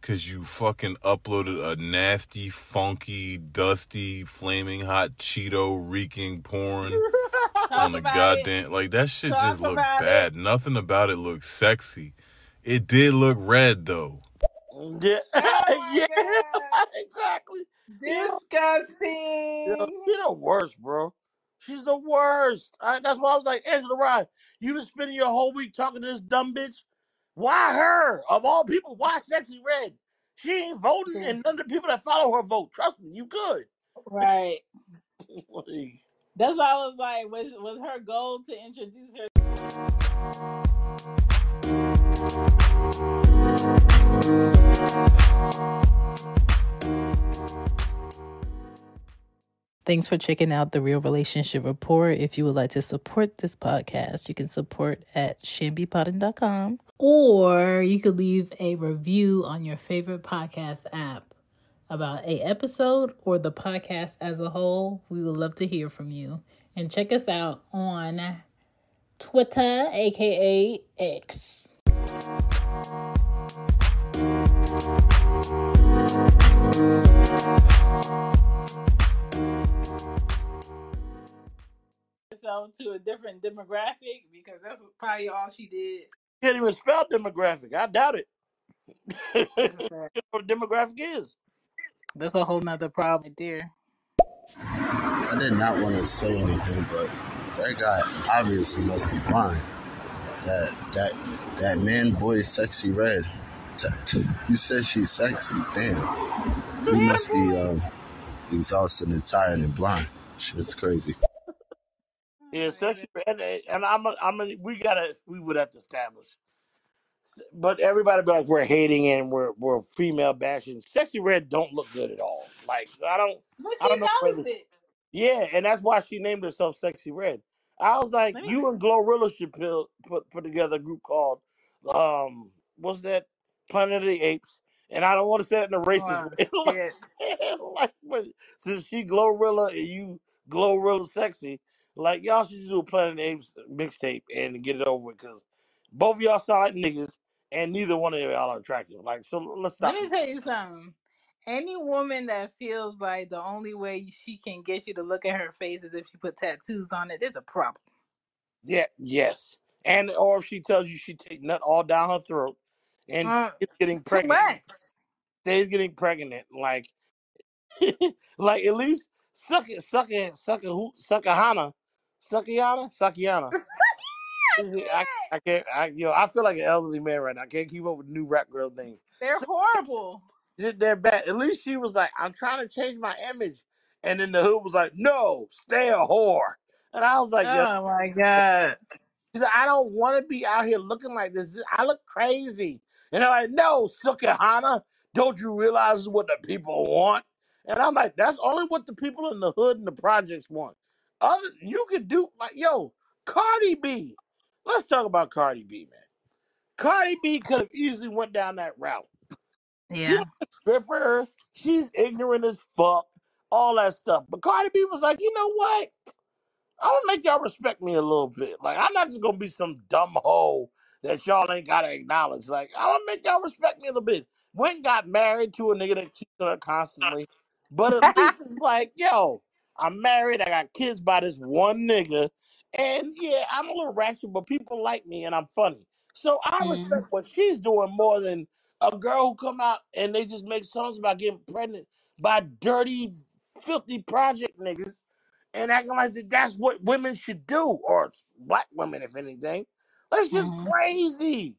C: cuz you fucking uploaded a nasty funky dusty flaming hot cheeto reeking porn
A: Talk
C: on the
A: about it.
C: goddamn like that shit
A: Talk
C: just looked
A: about
C: bad nothing about it looked sexy it did look red though
B: Yeah,
A: Oh
B: yeah, exactly. Yeah, yeah.
A: Disgusting.
B: She the worst, bro. She's the worst. I, that's why I was like, Angela Rye, you been spending your whole week talking to this dumb bitch. Why her? Of all people, why Sexyy Red? She ain't voting, and none of the people that follow her vote. Trust me, you good.
A: Right.
B: Like,
A: That's why I was like, was was her goal to introduce her? Thanks for checking out the Real Relationship Rapport. If you would like to support this podcast, you can support at shambypotting.com or you could leave a review on your favorite podcast app about a episode or the podcast as a whole. We would love to hear from you. And check us out on Twitter, aka X. herself to a different demographic because that's probably all she did.
B: can't even spell demographic. I doubt it.
A: That's a fact.
B: what demographic is.
A: That's a whole nother problem there.
D: I did not want to say anything, but that guy obviously must be blind. That that that man boy sexyy red. T- t- You said she's sexy. Damn. You must be um, exhausted and tired and blind. Shit's crazy.
B: Yeah, sexy, and, and I'm, a, I'm, a, we gotta, we would have to establish. But everybody be like, we're hating and we're we're female bashing. Sexyy red don't look good at all. Like I don't,
A: But
B: I
A: she
B: don't know
A: knows it.
B: Yeah, and that's why she named herself Sexyy Red. I was like,
A: Let me-
B: you and Glorilla should put, put put together a group called um what's that? Planet of the Apes. And I don't want to say it in a racist
A: Wow,
B: way.
A: shit.
B: like, but since she Glorilla and you Glorilla sexy, like y'all should just do a Planet of the Apes mixtape and get it over with because both of y'all sound like niggas and neither one of y'all are attractive. Like, so let's stop.
A: Let me tell you something. Any woman that feels like the only way she can get you to look at her face is if she put tattoos on it, there's a problem.
B: Yeah, yes. And or if she tells you she take nut all down her throat and
A: Uh,
B: is getting
A: Too
B: pregnant,
A: much.
B: stays getting pregnant, like like at least suck it, suck it, suck it, who, suck a Hana, Suckiana, Suckiana. I, I can't, I you know, I feel like an elderly man right now. I can't keep up with the new rap girl name.
A: They're horrible.
B: They're bad. At least she was like, I'm trying to change my image, and then the hood was like, No, stay a whore. And I was like,
A: Oh my god.
B: She said, I don't want to be out here looking like this. I look crazy. And they're like, no, Sukihana, don't you realize what the people want? And I'm like, that's only what the people in the hood and the projects want. Other you could do like, yo, Cardi B. Let's talk about Cardi B, man. Cardi B could have easily went down that route.
A: Yeah.
B: Stripper, she's ignorant as fuck, all that stuff. But Cardi B was like, you know what? I'm gonna make y'all respect me a little bit. Like I'm not just gonna be some dumb hoe that y'all ain't gotta acknowledge. Like I'm gonna make y'all respect me a little bit. Went and got married to a nigga that cheats on her constantly, but at least it's like, yo, I'm married. I got kids by this one nigga, and yeah, I'm a little ratchet, but people like me and I'm funny. So I
A: Mhm.
B: respect what she's doing more than a girl who come out and they just make songs about getting pregnant by dirty, filthy project niggas and acting like that that's what women should do, or black women, if anything. That's just
A: Mhm.
B: crazy.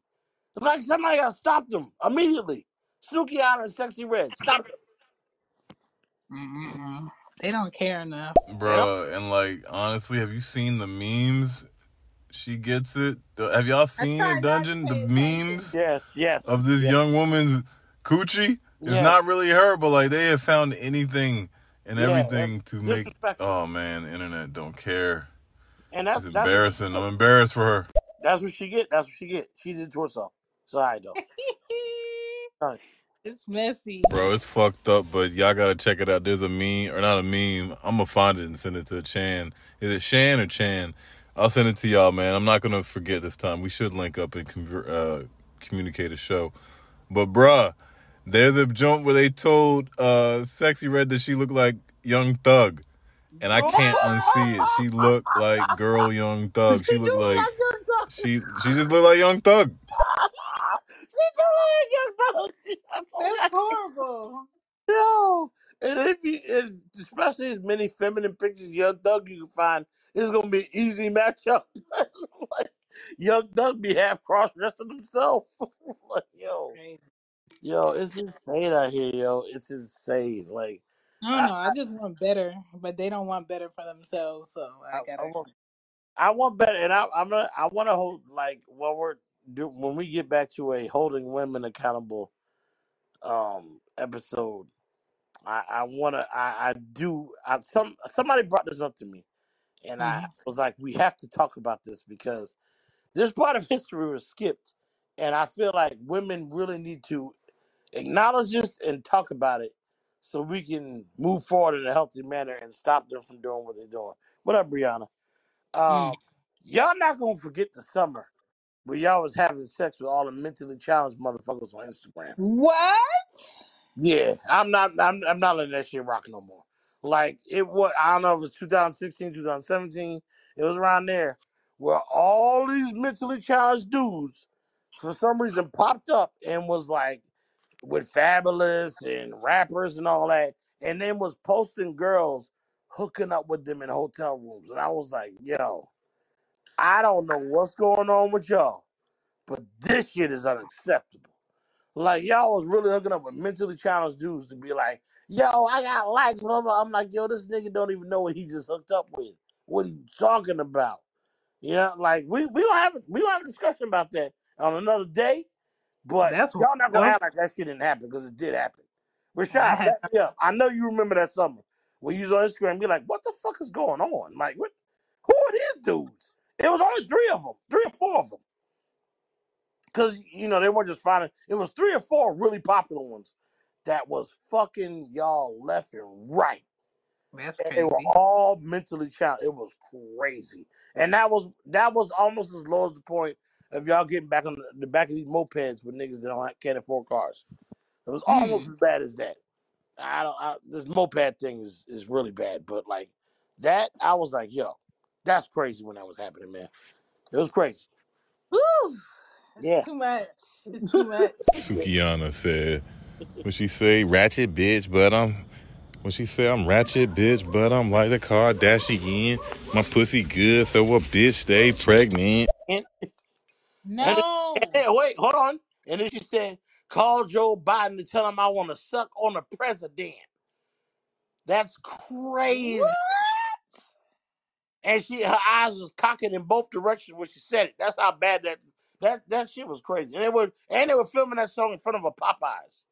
B: Like somebody got to stop them immediately. Sukihana and Sexyy Red, stop them.
A: They don't care enough.
C: Bruh, and like honestly, have you seen the memes? She gets it. Have y'all seen
A: tried
C: in Dungeon the memes
B: Yes, yes.
C: of this
B: yes.
C: young woman's coochie? It's
B: Yes.
C: not really her, but like they have found anything and
B: Yeah,
C: everything to make. Oh man, the internet don't care.
B: And that's
C: It's
B: that's,
C: embarrassing. I'm embarrassed for her.
B: that's what she get. That's what she get. She did it to herself. Sorry though. Sorry.
A: It's messy.
C: Bro, it's fucked up, but y'all gotta check it out. There's a meme, or not a meme. I'm gonna find it and send it to Chan. Is it Shan or Chan? I'll send it to y'all, man. I'm not gonna forget this time. We should link up and conver- uh, communicate a show. But bruh, there's a joint where they told uh, Sexyy Red that she looked like Young Thug, and I can't unsee it. She looked like girl Young Thug. She looked like she she just looked like Young Thug.
B: She told her young dog.
A: That's horrible.
B: Yo, and if be, as, especially as many feminine pictures, Young Thug you can find. It's gonna be an easy matchup. like Young Thug be half cross dressing himself. like
A: It's
B: yo,
A: crazy.
B: yo, it's insane out here, yo. It's insane. Like
A: I don't
B: I,
A: know. I just want better, but they don't want better for themselves, so
B: I,
A: I
B: I
A: gotta.
B: want, I want better, and I, I'm gonna, I want to hold like when we're do, when we get back to a holding women accountable um episode. I, I want to, I, I do. I, some somebody brought this up to me, and I
A: Mhm.
B: was like, we have to talk about this because this part of history was skipped, and I feel like women really need to acknowledge this and talk about it, so we can move forward in a healthy manner and stop them from doing what they're doing. What up, Brianna?
A: Mm.
B: Um, y'all not gonna forget the summer where y'all was having sex with all the mentally challenged motherfuckers on Instagram.
A: What?
B: Yeah, I'm not. I'm. I'm not letting that shit rock no more. Like it was. I don't know if it was 2016, 2017. It was around there where all these mentally challenged dudes, for some reason, popped up and was like with Fabolous and rappers and all that, and then was posting girls hooking up with them in hotel rooms, and I was like, yo, I don't know what's going on with y'all, but this shit is unacceptable. Like y'all was really hooking up with mentally challenged dudes to be like, yo, I got likes, blah blah. I'm like, yo, this nigga don't even know what he just hooked up with. What are you talking about? Yeah, like we we gonna have a, we gonna have a discussion about that on another day. But
A: That's
B: y'all not gonna act like that shit didn't happen because it did happen.
A: I
B: Rashad,
A: had.
B: back me up. I know you remember that summer when you was on Instagram. You're like, what the fuck is going on? Like, what? Who are these dudes? It was only three of them, three or four of them because you know they weren't just finding. It was three or four really popular ones that was fucking y'all left and right,
A: That's
B: and they were
A: crazy.
B: all mentally challenged. It was crazy, and that was that was almost as low as the point of y'all getting back on the, the back of these mopeds with niggas that don't can't afford cars. It was almost
A: Mm.
B: as bad as that. I don't. I, this moped thing is is really bad, but like that, I was like, yo, that's crazy when that was happening, man. It was crazy.
A: Woo! It's
B: Yeah.
A: too much. It's too much.
C: Sukihana said, what she say, ratchet bitch, but I'm, what she say, I'm ratchet bitch, but I'm like the Kardashian. My pussy good, so a bitch stay pregnant.
B: And And,
A: No.
B: and then, wait, hold on. And then she said, call Joe Biden to tell him I want to suck on the president. That's crazy. And she her eyes was cocking in both directions when she said it. That's how bad that that that shit was crazy. And they were and they were filming that song in front of a Popeyes.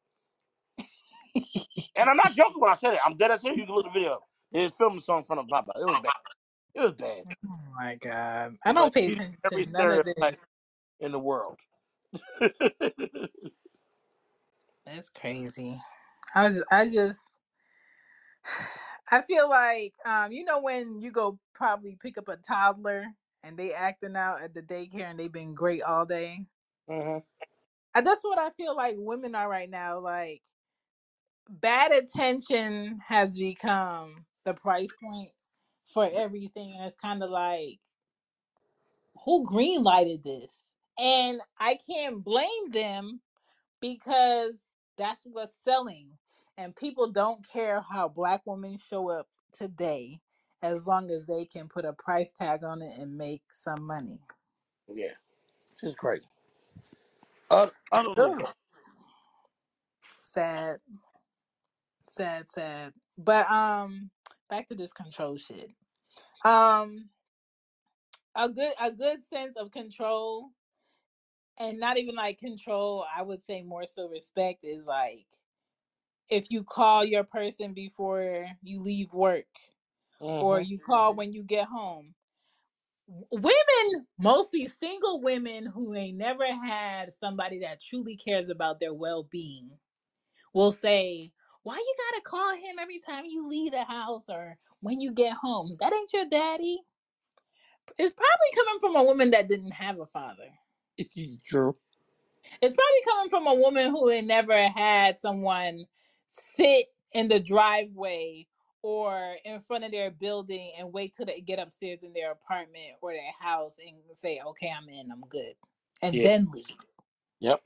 B: And I'm not joking when I said it. I'm dead ass serious. You can look at the video. They was filming the song in front of Popeyes. It was bad. It was bad.
A: Oh my god. I don't pay attention
B: every
A: to none of this.
B: in the world.
A: That's crazy. I just I just I feel like um you know when you go probably pick up a toddler and they acting out at the daycare and they've been great all day.
B: hmm
A: And that's what I feel like women are right now. Like bad attention has become the price point for everything. And it's kind of like, who green lighted this? And I can't blame them because that's what's selling. And people don't care how black women show up today as long as they can put a price tag on it and make some money.
B: Yeah. It's crazy. Uh, utterly
A: Ugh. Sad, sad, sad. But um back to this control shit. Um a good a good sense of control and not even like control i would say more so respect is like if you call your person before you leave work or
B: hmm
A: you call when you get home. Women mostly single women who ain't never had somebody that truly cares about their well-being will say why you gotta call him every time you leave the house or when you get home? That ain't your daddy. It's probably coming from a woman that didn't have a father.
B: True.
A: It's probably coming from a woman who had never had someone sit in the driveway or in front of their building and wait till they get upstairs in their apartment or their house and say, "Okay, I'm in, I'm good," and
B: Yeah.
A: then leave.
B: Yep.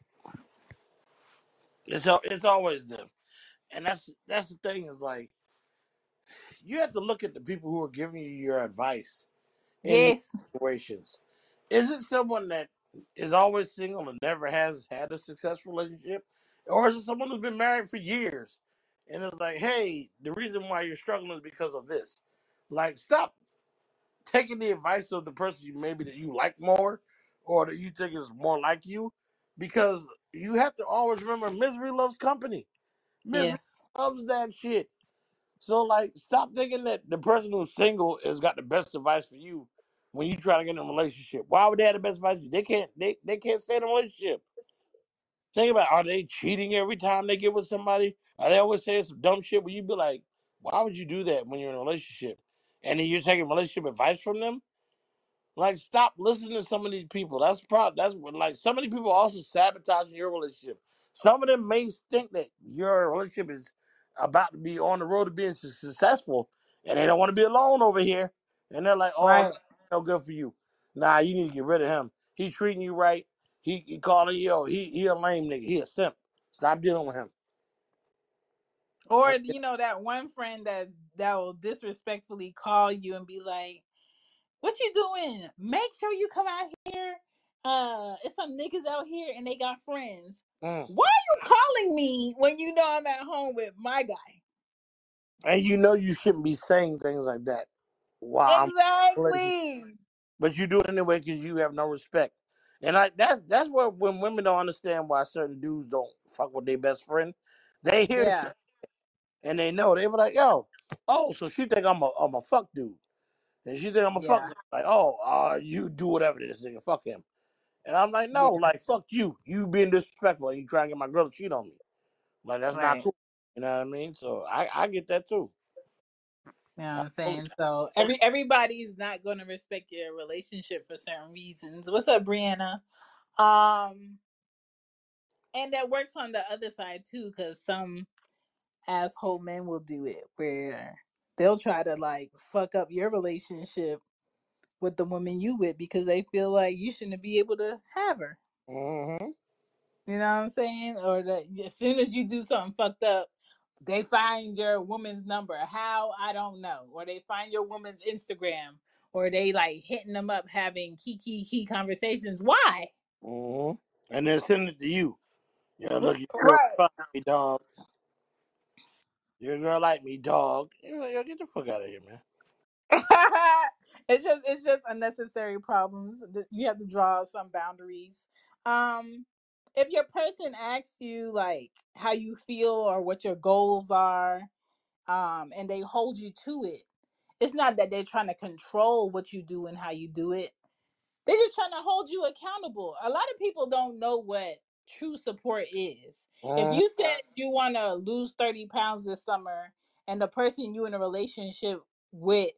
B: It's al- it's always them, and that's that's the thing is like you have to look at the people who are giving you your advice in these
A: Yes,
B: situations. Is it someone that is always single and never has had a successful relationship? Or is it someone who's been married for years and it's like, hey, the reason why you're struggling is because of this? Like, stop taking the advice of the person you maybe that you like more or that you think is more like you because you have to always remember misery loves company. Misery
A: yes,
B: loves that shit. So like, stop thinking that the person who's single has got the best advice for you when you try to get in a relationship. Why would they have the best advice? They can't. They they can't stay in a relationship. Think about. Are they cheating every time they get with somebody? Are they always saying some dumb shit? Where you be like, why would you do that when you're in a relationship? And then you're taking relationship advice from them? Like, stop listening to some of these people. That's prob. That's what, like some of these people also sabotaging your relationship. Some of them may think that your relationship is about to be on the road to being su- successful, and they don't want to be alone over here. And they're like, "Oh,
A: right.
B: no, no good for you. Nah, you need to get rid of him. He's treating you right. He, he calling you. Yo, he he a lame nigga. He a simp. Stop dealing with him."
A: Or you know that one friend that that will disrespectfully call you and be like, "What you doing? Make sure you come out here. Uh, it's some niggas out here and they got friends.
B: Mm.
A: Why are you calling me when you know I'm at home with my guy?"
B: And you know you shouldn't be saying things like that. Wow.
A: Exactly.
B: but you do it anyway because you have no respect. And I that's that's what when women don't understand why certain dudes don't fuck with their best friend. They hear
A: Yeah.
B: shit and they know they be like, yo, oh, so she think I'm a I'm a fuck dude, and she think I'm a fuck
A: Yeah.
B: like, oh, uh, you do whatever to this nigga, fuck him. And I'm like, no,
A: Yeah.
B: like fuck you, you being disrespectful and you trying to get my girl to cheat on me. Like that's not
A: Right.
B: cool. You know what I mean? So I I get that too.
A: You know what I'm saying? So every everybody's not going to respect your relationship for certain reasons. What's up, Brianna? Um, and that works on the other side too, because some asshole men will do it where they'll try to like fuck up your relationship with the woman you with because they feel like you shouldn't be able to have her.
B: Mhm.
A: You know what I'm saying? Or that as soon as you do something fucked up, they find your woman's number. How I don't know. Or they find your woman's Instagram. Or they like hitting them up having key key key conversations. Why?
B: Mhm. And then send it to you. Yeah, look, your girl
A: Right.
B: fuck me, dog. Your girl like me, dog. You know, yo, get the fuck out of here, man.
A: it's just it's just unnecessary problems. Th- You have to draw some boundaries. Um if your person asks you like how you feel or what your goals are, um, and they hold you to it, it's not that they're trying to control what you do and how you do it. They're just trying to hold you accountable. A lot of people don't know what true support is. If you said you want to lose 30 pounds this summer and the person you in a relationship with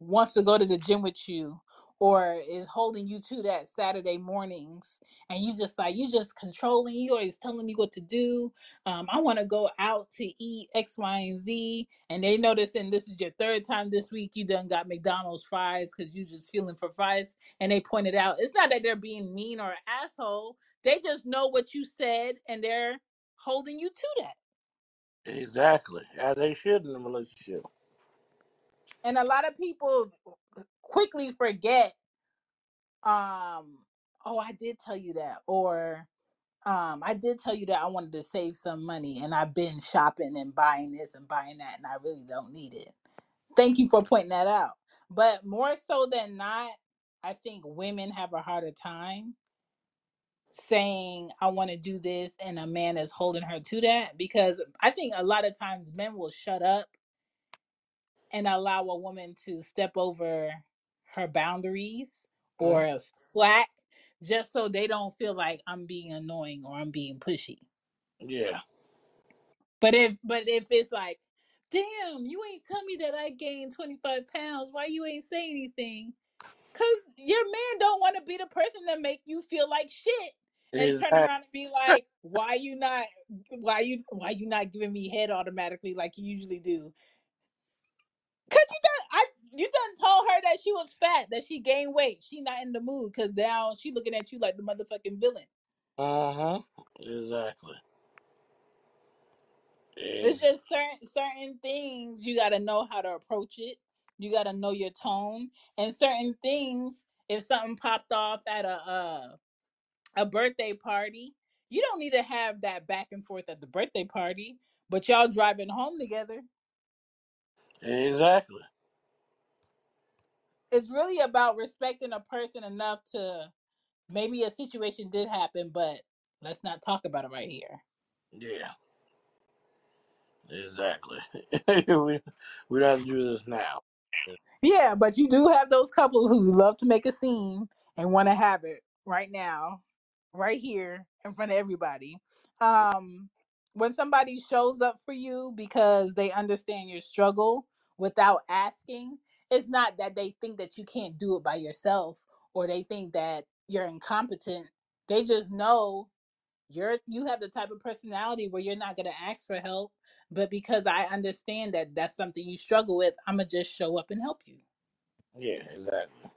A: wants to go to the gym with you or is holding you to that Saturday mornings and you just like you just controlling you always telling me what to do. Um, I want to go out to eat X, Y, and Z. And they notice and this is your third time this week you done got McDonald's fries because you just feeling for fries and they pointed out it's not that they're being mean or asshole. They just know what you said and they're holding you to that.
B: Exactly, as they should in a relationship.
A: And a lot of people quickly forget um oh i did tell you that or um i did tell you that i wanted to save some money and i've been shopping and buying this and buying that and i really don't need it. Thank you for pointing that out but more so than not i think women have a harder time saying i want to do this and a man is holding her to that because i think a lot of times men will shut up and allow a woman to step over her boundaries
B: Mhm.
A: or slack just so they don't feel like I'm being annoying or I'm being pushy.
B: Yeah,
A: But if but if it's like, damn, you ain't tell me that I gained 25 pounds, why you ain't say anything? Cause your man don't want to be the person that make you feel like shit and turn
B: exactly.
A: around and be like, why you not why you why you not giving me head automatically like you usually do? Cause you done, I you done told her that she was fat, that she gained weight. She not in the mood because now she looking at you like the motherfucking villain.
B: Uh huh. Exactly.
A: It's
B: Ex-
A: just certain certain things you got to know how to approach it. You got to know your tone, and certain things. If something popped off at a uh, a birthday party, you don't need to have that back and forth at the birthday party. But y'all driving home together.
B: Exactly.
A: It's really about respecting a person enough to maybe a situation did happen, but let's not talk about it right here.
B: Yeah. Exactly. we we don't have to do this now.
A: Yeah, but you do have those couples who love to make a scene and want to have it right now, right here in front of everybody. Um, when somebody shows up for you because they understand your struggle without asking, it's not that they think that you can't do it by yourself or they think that you're incompetent. They just know you're you have the type of personality where you're not going to ask for help but because i understand that that's something you struggle with i'm going to just show up and help you
B: Yeah, exactly.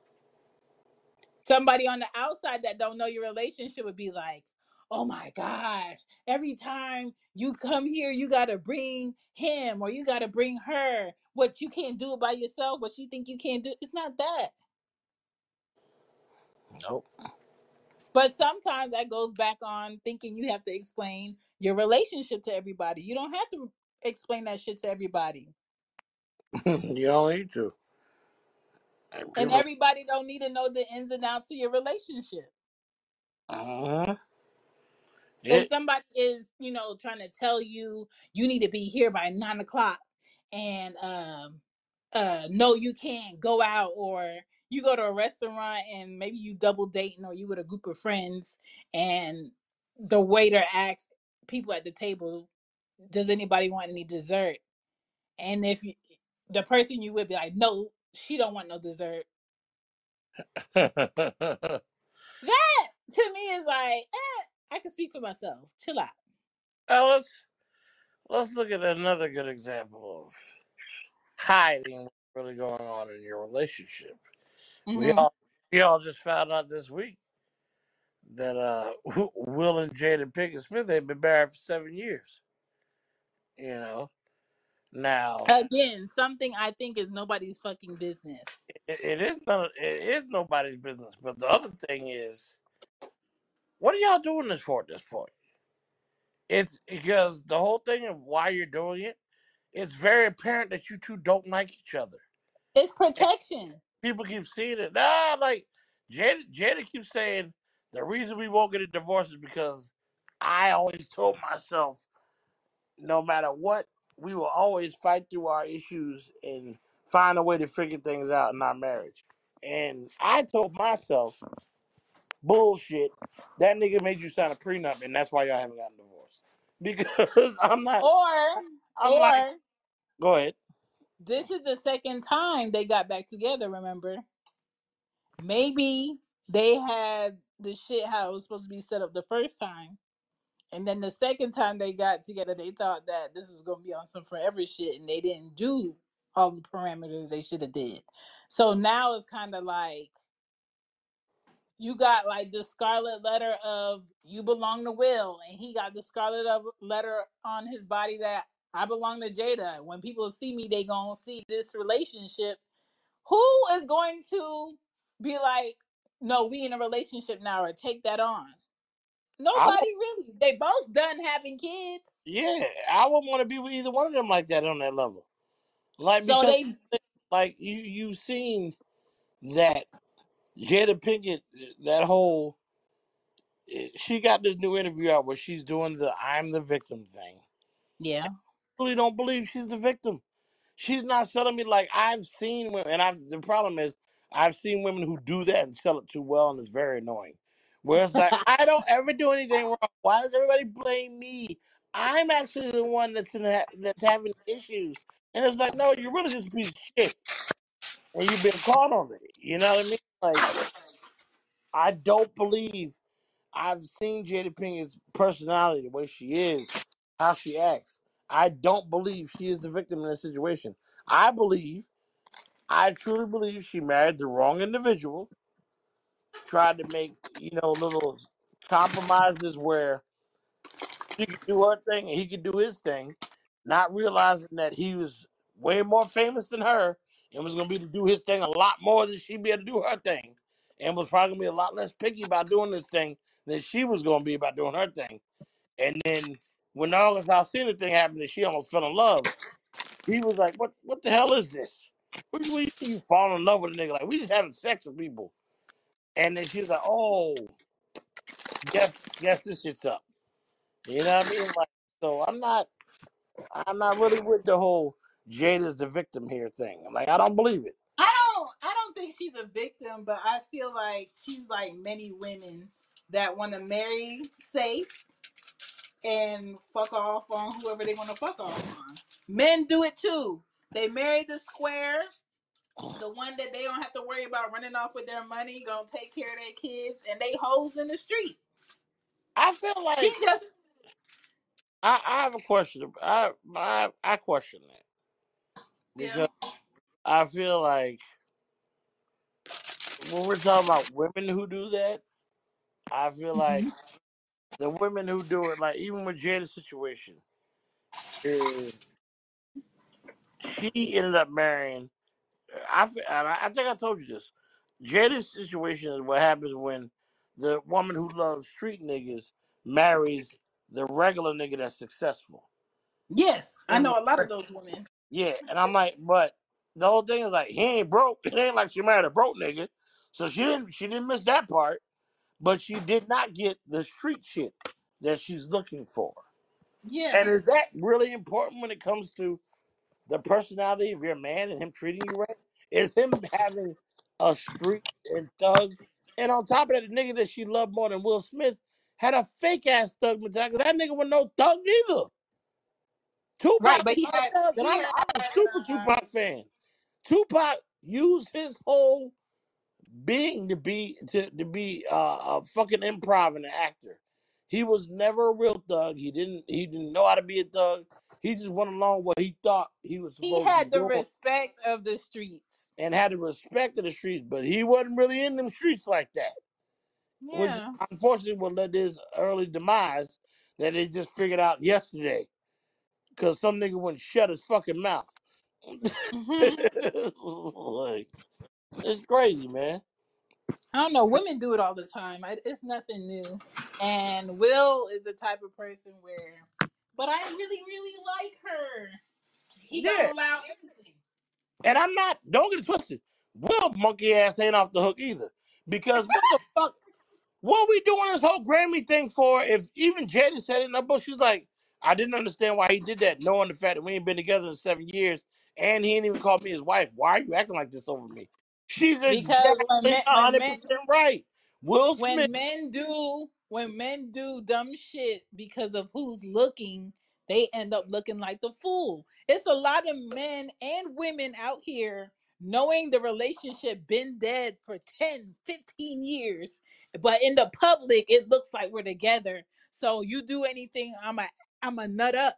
A: somebody on the outside that don't know your relationship would be like oh my gosh every time you come here you got to bring him or you got to bring her what you can't do it by yourself what you think you can't do it's not that
B: Nope.
A: but sometimes that goes back on thinking you have to explain your relationship to everybody you don't have to explain that shit to everybody
B: you don't need to. And
A: And
B: people.
A: everybody don't need to know the ins and outs of your relationship.
B: Uh-huh.
A: If
B: It.
A: somebody is, you know, trying to tell you you need to be here by nine o'clock and um uh no you can't go out or you go to a restaurant and maybe you double dating or you with a group of friends and the waiter asks people at the table, does anybody want any dessert? And if you, the person you would be like, no, she don't want no dessert. That to me is like, eh, I can speak for myself. Chill out.
B: Well, let's let's look at another good example of hiding what's really going on in your relationship. We
A: hmm
B: all we all just found out this week that uh Will and Jada Pinkett Smith have been married for seven years. You know. Now
A: Again, something I think is nobody's fucking business.
B: it, it is none it is nobody's business. But the other thing is, what are y'all doing this for at this point? It's because the whole thing of why you're doing it, it's very apparent that you two don't like each other.
A: It's protection.
B: people keep seeing it. Nah, like Jada, Jada keeps saying the reason we won't get a divorce is because I always told myself, no matter what, we will always fight through our issues and find a way to figure things out in our marriage. And I told myself, bullshit, that nigga made you sign a prenup, and that's why y'all haven't gotten divorced. Because I'm not,
A: Or,
B: I'm like,
A: or
B: go ahead.
A: this is the second time they got back together. Remember, maybe they had the shit how it was supposed to be set up the first time, and then the second time they got together, they thought that this was gonna be on some forever shit, and they didn't do all the parameters they should have did. So now it's kind of like you got like the scarlet letter of you belong to Will, and he got the scarlet of letter on his body that I belong to Jada. When people see me, they gonna see this relationship. Who is going to be like, no, we in a relationship now, or take that on?
B: I
A: Nobody really. They both done having kids,
B: yeah, I wouldn't want to be with either one of them like that on that level. Like
A: so
B: because
A: they
B: like you you've seen that Jada Pinkett that whole eh, she got this new interview out where she's doing the I'm the victim thing.
A: yeah.
B: I really don't believe she's the victim. She's not selling me like I've seen women and I've the problem is I've seen women who do that and sell it too well and it's very annoying. Where it's like I don't ever do anything wrong. Why does everybody blame me? I'm actually the one that's in ha- that's having issues. And it's like, no, you're really just a piece of shit. And you've been caught on it. You know what I mean? Like, I don't believe I've seen Jada Pinkett's personality, the way she is, how she acts. I don't believe she is the victim in this situation. I believe, I truly believe she married the wrong individual, tried to make, you know, little compromises where she could do her thing and he could do his thing. not realizing that he was way more famous than her was gonna be able to do his thing a lot more than she'd be able to do her thing, and was probably gonna be a lot less picky about doing this thing than she was gonna be about doing her thing. And then when the August Alsina thing happened and she almost fell in love, he was like, "What? What the hell is this? What, what you, you fall in love with a nigga? Like we just having sex with people." And then she's like, "Oh, guess guess this shit's up." You know what I mean? Like, so I'm not. I'm not really with the whole Jada's the victim here thing. I'm like, I don't believe it.
A: I don't I don't think she's a victim, but I feel like she's like many women that want to marry safe and fuck off on whoever they want to fuck off on. Men do it too. They marry the square, the one that they don't have to worry about running off with their money, gonna take care of their kids, and they hoes in the street.
B: I feel like She
A: just
B: I, I have a question. I, I I question that
A: yeah.
B: because I feel like when we're talking about women who do that, I feel like
A: Mhm.
B: the women who do it, like even with Jada's situation, is she ended up marrying. I fe- and I I think I told you this. Jada's situation is what happens when the woman who loves street niggas marries the regular nigga that's successful.
A: Yes, I
B: And
A: know a lot of those women.
B: Yeah, and I'm like, but the whole thing is like he ain't broke. It ain't like she married a broke nigga, so she didn't she didn't miss that part. But she did not get the street shit that she's looking for.
A: Yeah.
B: And is that really important when it comes to the personality of your man and him treating you right? Is him having a street and thug? And on top of that, the nigga that she loved more than Will Smith had a fake ass thug mentality. 'cause that nigga was no thug either.
A: Right,
B: Tupac,
A: but he had he
B: I'm,
A: had
B: I'm a super Tupac fan. Tupac used his whole being to be to, to be uh, a fucking improv and an actor. He was never a real thug. He didn't he didn't know how to be a thug. He just went along what he thought he was
A: he had the
B: doing
A: respect of the streets.
B: and had the respect of the streets, but he wasn't really in them streets like that.
A: Yeah.
B: Which unfortunately will led to his early demise that they just figured out yesterday. Cause some nigga wouldn't shut his fucking mouth.
A: hmm
B: like, it's crazy, man.
A: I don't know. Women do it all the time. I, it's nothing new. And Will is the type of person where, but I really, really like her. He
B: Yeah.
A: gonna allow everything.
B: And I'm not, don't get it twisted. Will monkey ass ain't off the hook either. Because what the fuck? What we doing this whole Grammy thing for? If even Jada said it in her book, she's like, I didn't understand why he did that, knowing the fact that we ain't been together in seven years and he ain't even called me his wife. Why are you acting like this over me? She's
A: Because when
B: exactly
A: men, when
B: hundred
A: men,
B: percent right. Will Smith
A: when men do when men do dumb shit because of who's looking they end up looking like the fool it's a lot of men and women out here knowing the relationship been dead for 10, 15 years but in the public it looks like we're together so you do anything i'm a i'm a nut up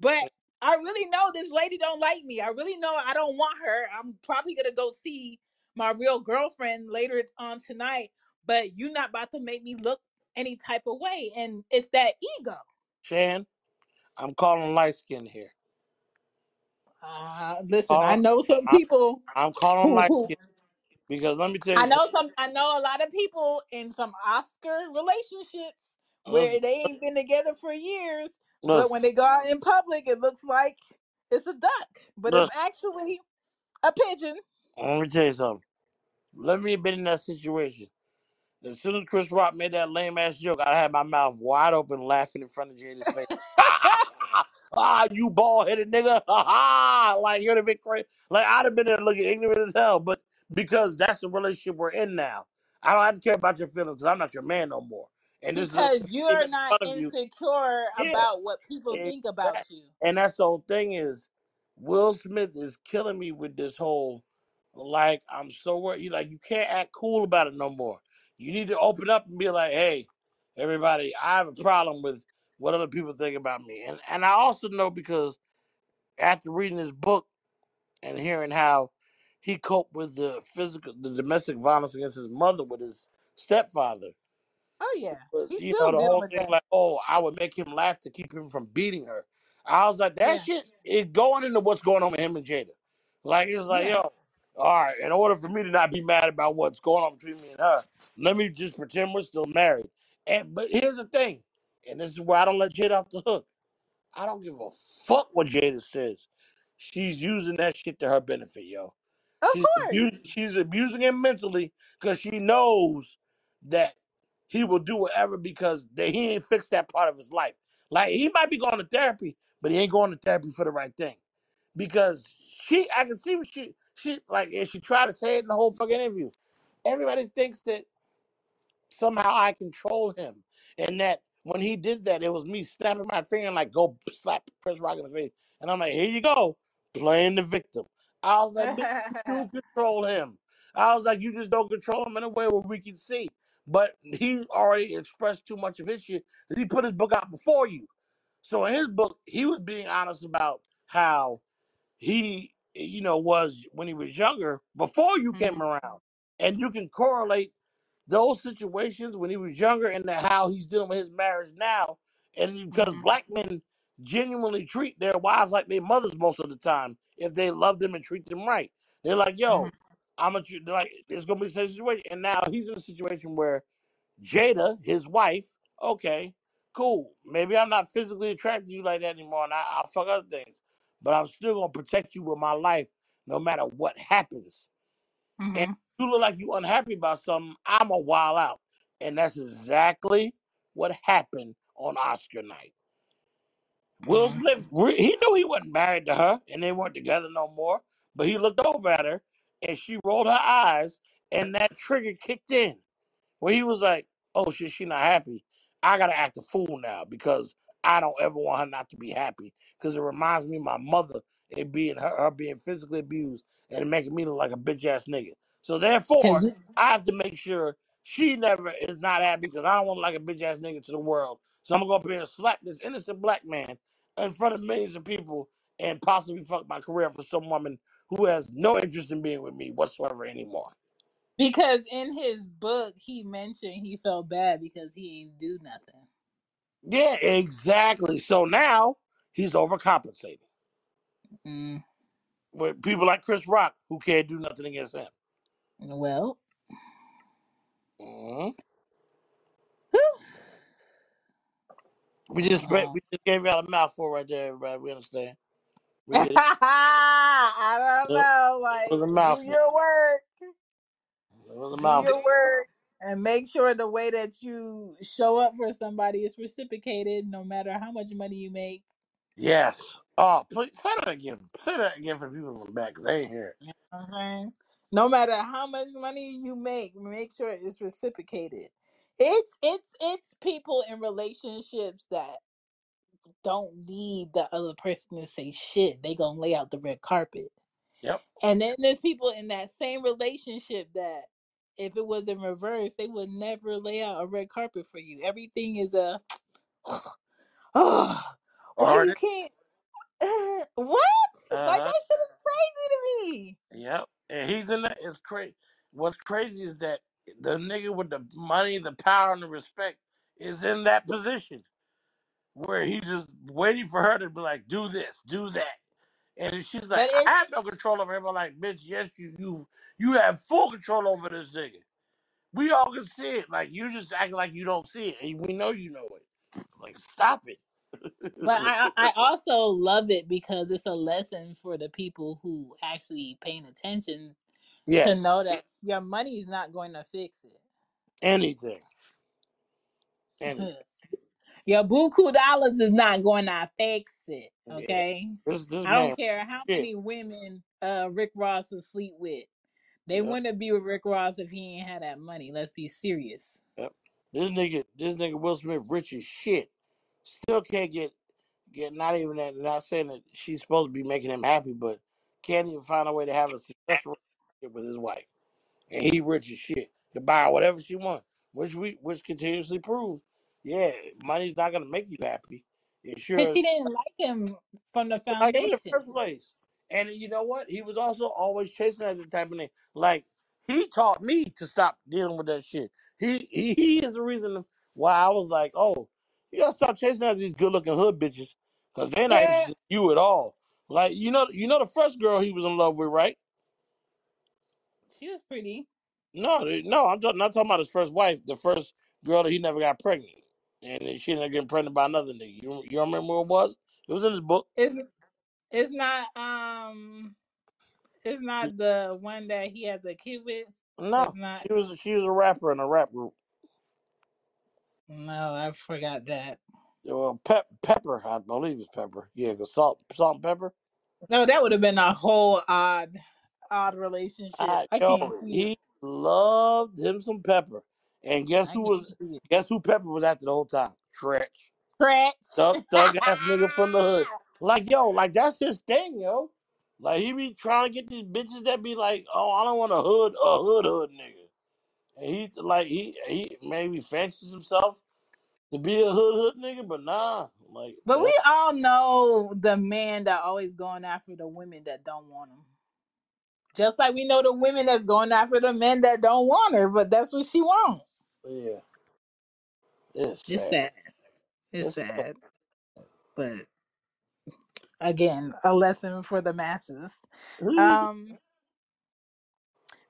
A: but I really know this lady don't like me. I really know I don't want her. I'm probably gonna go see my real girlfriend later on tonight. But you're not about to make me look any type of way, and it's that ego.
B: Shan, I'm calling light skin here.
A: Uh, listen, I
B: Calling,
A: know some
B: I'm,
A: people
B: I'm calling
A: who,
B: light
A: who
B: skin because let me tell you
A: I
B: you
A: know some I know a lot of people in some Oscar relationships where they ain't been together for years, but when they go out in public, it looks like it's a duck, but it's actually a pigeon.
B: Let me tell you something. Let me have been in that situation. As soon as Chris Rock made that lame ass joke, I had my mouth wide open laughing in front of Jada's face. ah, you bald headed nigga. Ha. Like, you'd have been crazy. Like, I'd have been there looking ignorant as hell, but because that's the relationship we're in now, I don't have to care about your feelings because I'm not your man no more. And this is a
A: because you're not
B: front of you.
A: insecure
B: Yeah.
A: about what people think about
B: Exactly.
A: you.
B: And that's the whole thing is Will Smith is killing me with this whole like I'm so worried. You like you can't act cool about it no more. You need to open up and be like, hey, everybody, I have a problem with what other people think about me. And and I also know because after reading his book and hearing how he coped with the physical the domestic violence against his mother with his stepfather
A: Oh yeah, he's
B: you know,
A: still
B: the
A: dealing
B: whole
A: with
B: thing
A: that.
B: like, oh, I would make him laugh to keep him from beating her. I was like, that
A: Yeah.
B: shit is going into what's going on with him and Jada. Like it's like,
A: Yeah.
B: yo, all right, in order for me to not be mad about what's going on between me and her, let me just pretend we're still married. And but here's the thing, and this is where I don't let Jada off the hook. I don't give a fuck what Jada says. She's using that shit to her benefit, yo.
A: Of
B: She's
A: course.
B: abusing, she's abusing him mentally because she knows that he will do whatever because that he ain't fixed that part of his life. Like he might be going to therapy, but he ain't going to therapy for the right thing. Because she, I can see what she, she like, and she tried to say it in the whole fucking interview. Everybody thinks that somehow I control him. And that when he did that, it was me snapping my finger and like go slap Chris Rock in the face. And I'm like, here you go, playing the victim. I was like, bitch, you control him. I was like, you just don't control him in a way where we can see. But he already expressed too much of his shit. He put his book out before you. So in his book, he was being honest about how he, you know, was when he was younger before you came
A: Mhm.
B: around. And you can correlate those situations when he was younger and the, how he's dealing with his marriage now. And because
A: Mhm.
B: black men genuinely treat their wives like their mothers most of the time if they love them and treat them right. They're like,
A: Mhm.
B: yo, I'm a, they're like, it's going to be the same situation. And now he's in a situation where Jada, his wife, okay, cool. Maybe I'm not physically attracted to you like that anymore and I, I'll fuck other things. But I'm still going to protect you with my life no matter what happens and
A: Mhm.
B: you look like you unhappy about something, I'm a wild out. And that's exactly what happened on Oscar night. Will
A: Mhm.
B: Smith, he knew he wasn't married to her and they weren't together no more, but he looked over at her and she rolled her eyes and that trigger kicked in where he was like, "Oh shit, she not happy. I gotta act a fool now because I don't ever want her not to be happy because it reminds me of my mother and being her, her being physically abused and making me look like a bitch ass nigga. So therefore,
A: Cause
B: I have to make sure she never is not happy because I don't want to like a bitch ass nigga to the world. So I'm gonna go up here and slap this innocent black man in front of millions of people and possibly fuck my career for some woman who has no interest in being with me whatsoever anymore.
A: because in his book he mentioned he felt bad because he ain't do nothing.
B: Yeah, exactly. So now he's overcompensating
A: Mm.
B: with people like Chris Rock who can't do nothing against him.
A: Well,
B: hmm We just we
A: uh,
B: just gave y'all a mouthful right there, everybody. We understand. We.
A: I don't know.
B: was
A: Like,
B: a
A: do
B: mouthful.
A: your work.
B: A
A: Do
B: mouthful.
A: your work. And make sure the way that you show up for somebody is reciprocated, no matter how much money you make.
B: Yes. Oh, please say that again. Say that again for people in the back because they ain't hear it.
A: You know what I'm saying? No matter how much money you make, make sure it's reciprocated. It's it's it's people in relationships that don't need the other person to say shit. They gonna lay out the red carpet.
B: Yep.
A: And then there's people in that same relationship that if it was in reverse, they would never lay out a red carpet for you. Everything is a oh, why
B: Or
A: you can't what?
B: uh
A: Like that shit is crazy to me.
B: Yep. And he's in that. It's crazy. What's crazy is that the nigga with the money, the power, and the respect is in that position. Where he just waiting for her to be like, do this, do that. And she's like,
A: But
B: I have no control over him. I'm like, bitch, yes, you you you have full control over this nigga. We all can see it. Like you just acting like you don't see it, and we know you know it. Like, stop it.
A: but I I also love it because it's a lesson for the people who actually paying attention to
B: yes,
A: know that your money is not going to fix it.
B: anything, anything.
A: it. Your buku dollars is not going to fix it.
B: Yeah.
A: Okay.
B: This this
A: I don't care how
B: shit.
A: many women uh Rick Ross would sleep with. They
B: Yep,
A: wouldn't be with Rick Ross if he ain't had that money. Let's be serious.
B: yep. This nigga, this nigga Will Smith, rich as shit. Still can't get get not even that. Not saying that she's supposed to be making him happy, but can't even find a way to have a successful relationship with his wife. And he rich as shit. to buy her whatever she wants, which we which continuously proves, yeah, money's not gonna make you happy. It
A: Cause
B: sure
A: she didn't like him from the
B: like him in the
A: foundation.
B: first place. And you know what? He was also always chasing the type of thing. Like he taught me to stop dealing with that shit. He he, he is the reason why I was like, oh, you gotta stop chasing after these good looking hood bitches Cause they're not
A: Yeah,
B: interested in you at all. Like you know, you know the first girl he was in love with, right?
A: she was pretty.
B: No, no, I'm not talking about his first wife. The first girl that he never got pregnant, and then she ended up getting pregnant by another nigga. You you remember who it was? It was in his book.
A: It's it's not um it's not the one that he has a kid with. That's
B: No,
A: not.
B: she was she was a rapper in a rap group.
A: No, I forgot that.
B: Well, Pep Pepa, I believe it's Pepa. Yeah, 'cause salt salt and pepper.
A: No, that would have been a whole odd odd relationship. I
B: yo,
A: can't see
B: he loved him some Pepa. And guess
A: I
B: who was
A: it.
B: guess who Pepa was after the whole time? Treach.
A: Scratch.
B: Thug thug ass nigga from the hood. Like yo, like that's his thing, yo. Like he be trying to get these bitches that be like, oh, I don't want a hood a hood hood nigga. And he like he he maybe fancies himself to be a hood hood nigga, but nah, like
A: But
B: that,
A: we all know the man that always going after the women that don't want him. Just like we know the women that's going after the men that don't want her, but that's what she wants.
B: Yeah, it's
A: It's
B: sad.
A: sad. It's
B: It's sad.
A: sad. But again, a lesson for the masses. Um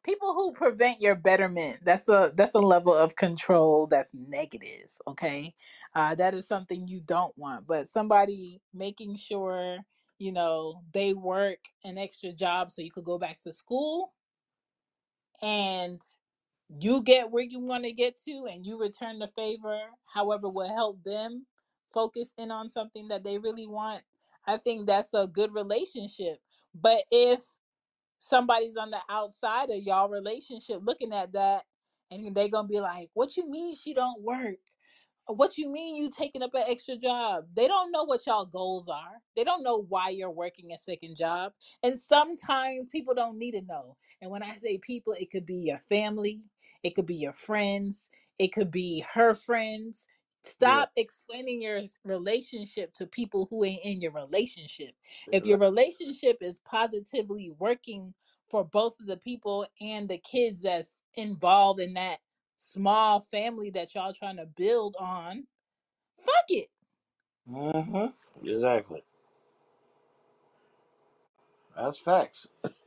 A: people who prevent your betterment that's a that's a level of control that's negative okay uh that is something you don't want but somebody making sure you know they work an extra job so you could go back to school and you get where you want to get to and you return the favor however will help them focus in on something that they really want i think that's a good relationship. But if somebody's on the outside of y'all relationship looking at that and they gonna be like what you mean she don't work? What you mean you taking up an extra job? They don't know what y'all goals are. They don't know why you're working a second job. And sometimes people don't need to know. And when i say people it could be your family it could be your friends it could be her friends
B: Yeah,
A: stop explaining your relationship to people who ain't in your relationship if your relationship is positively working for both of the people and the kids that's involved in that small family that y'all trying to build on, fuck it.
B: Mm-hmm. Exactly. That's facts.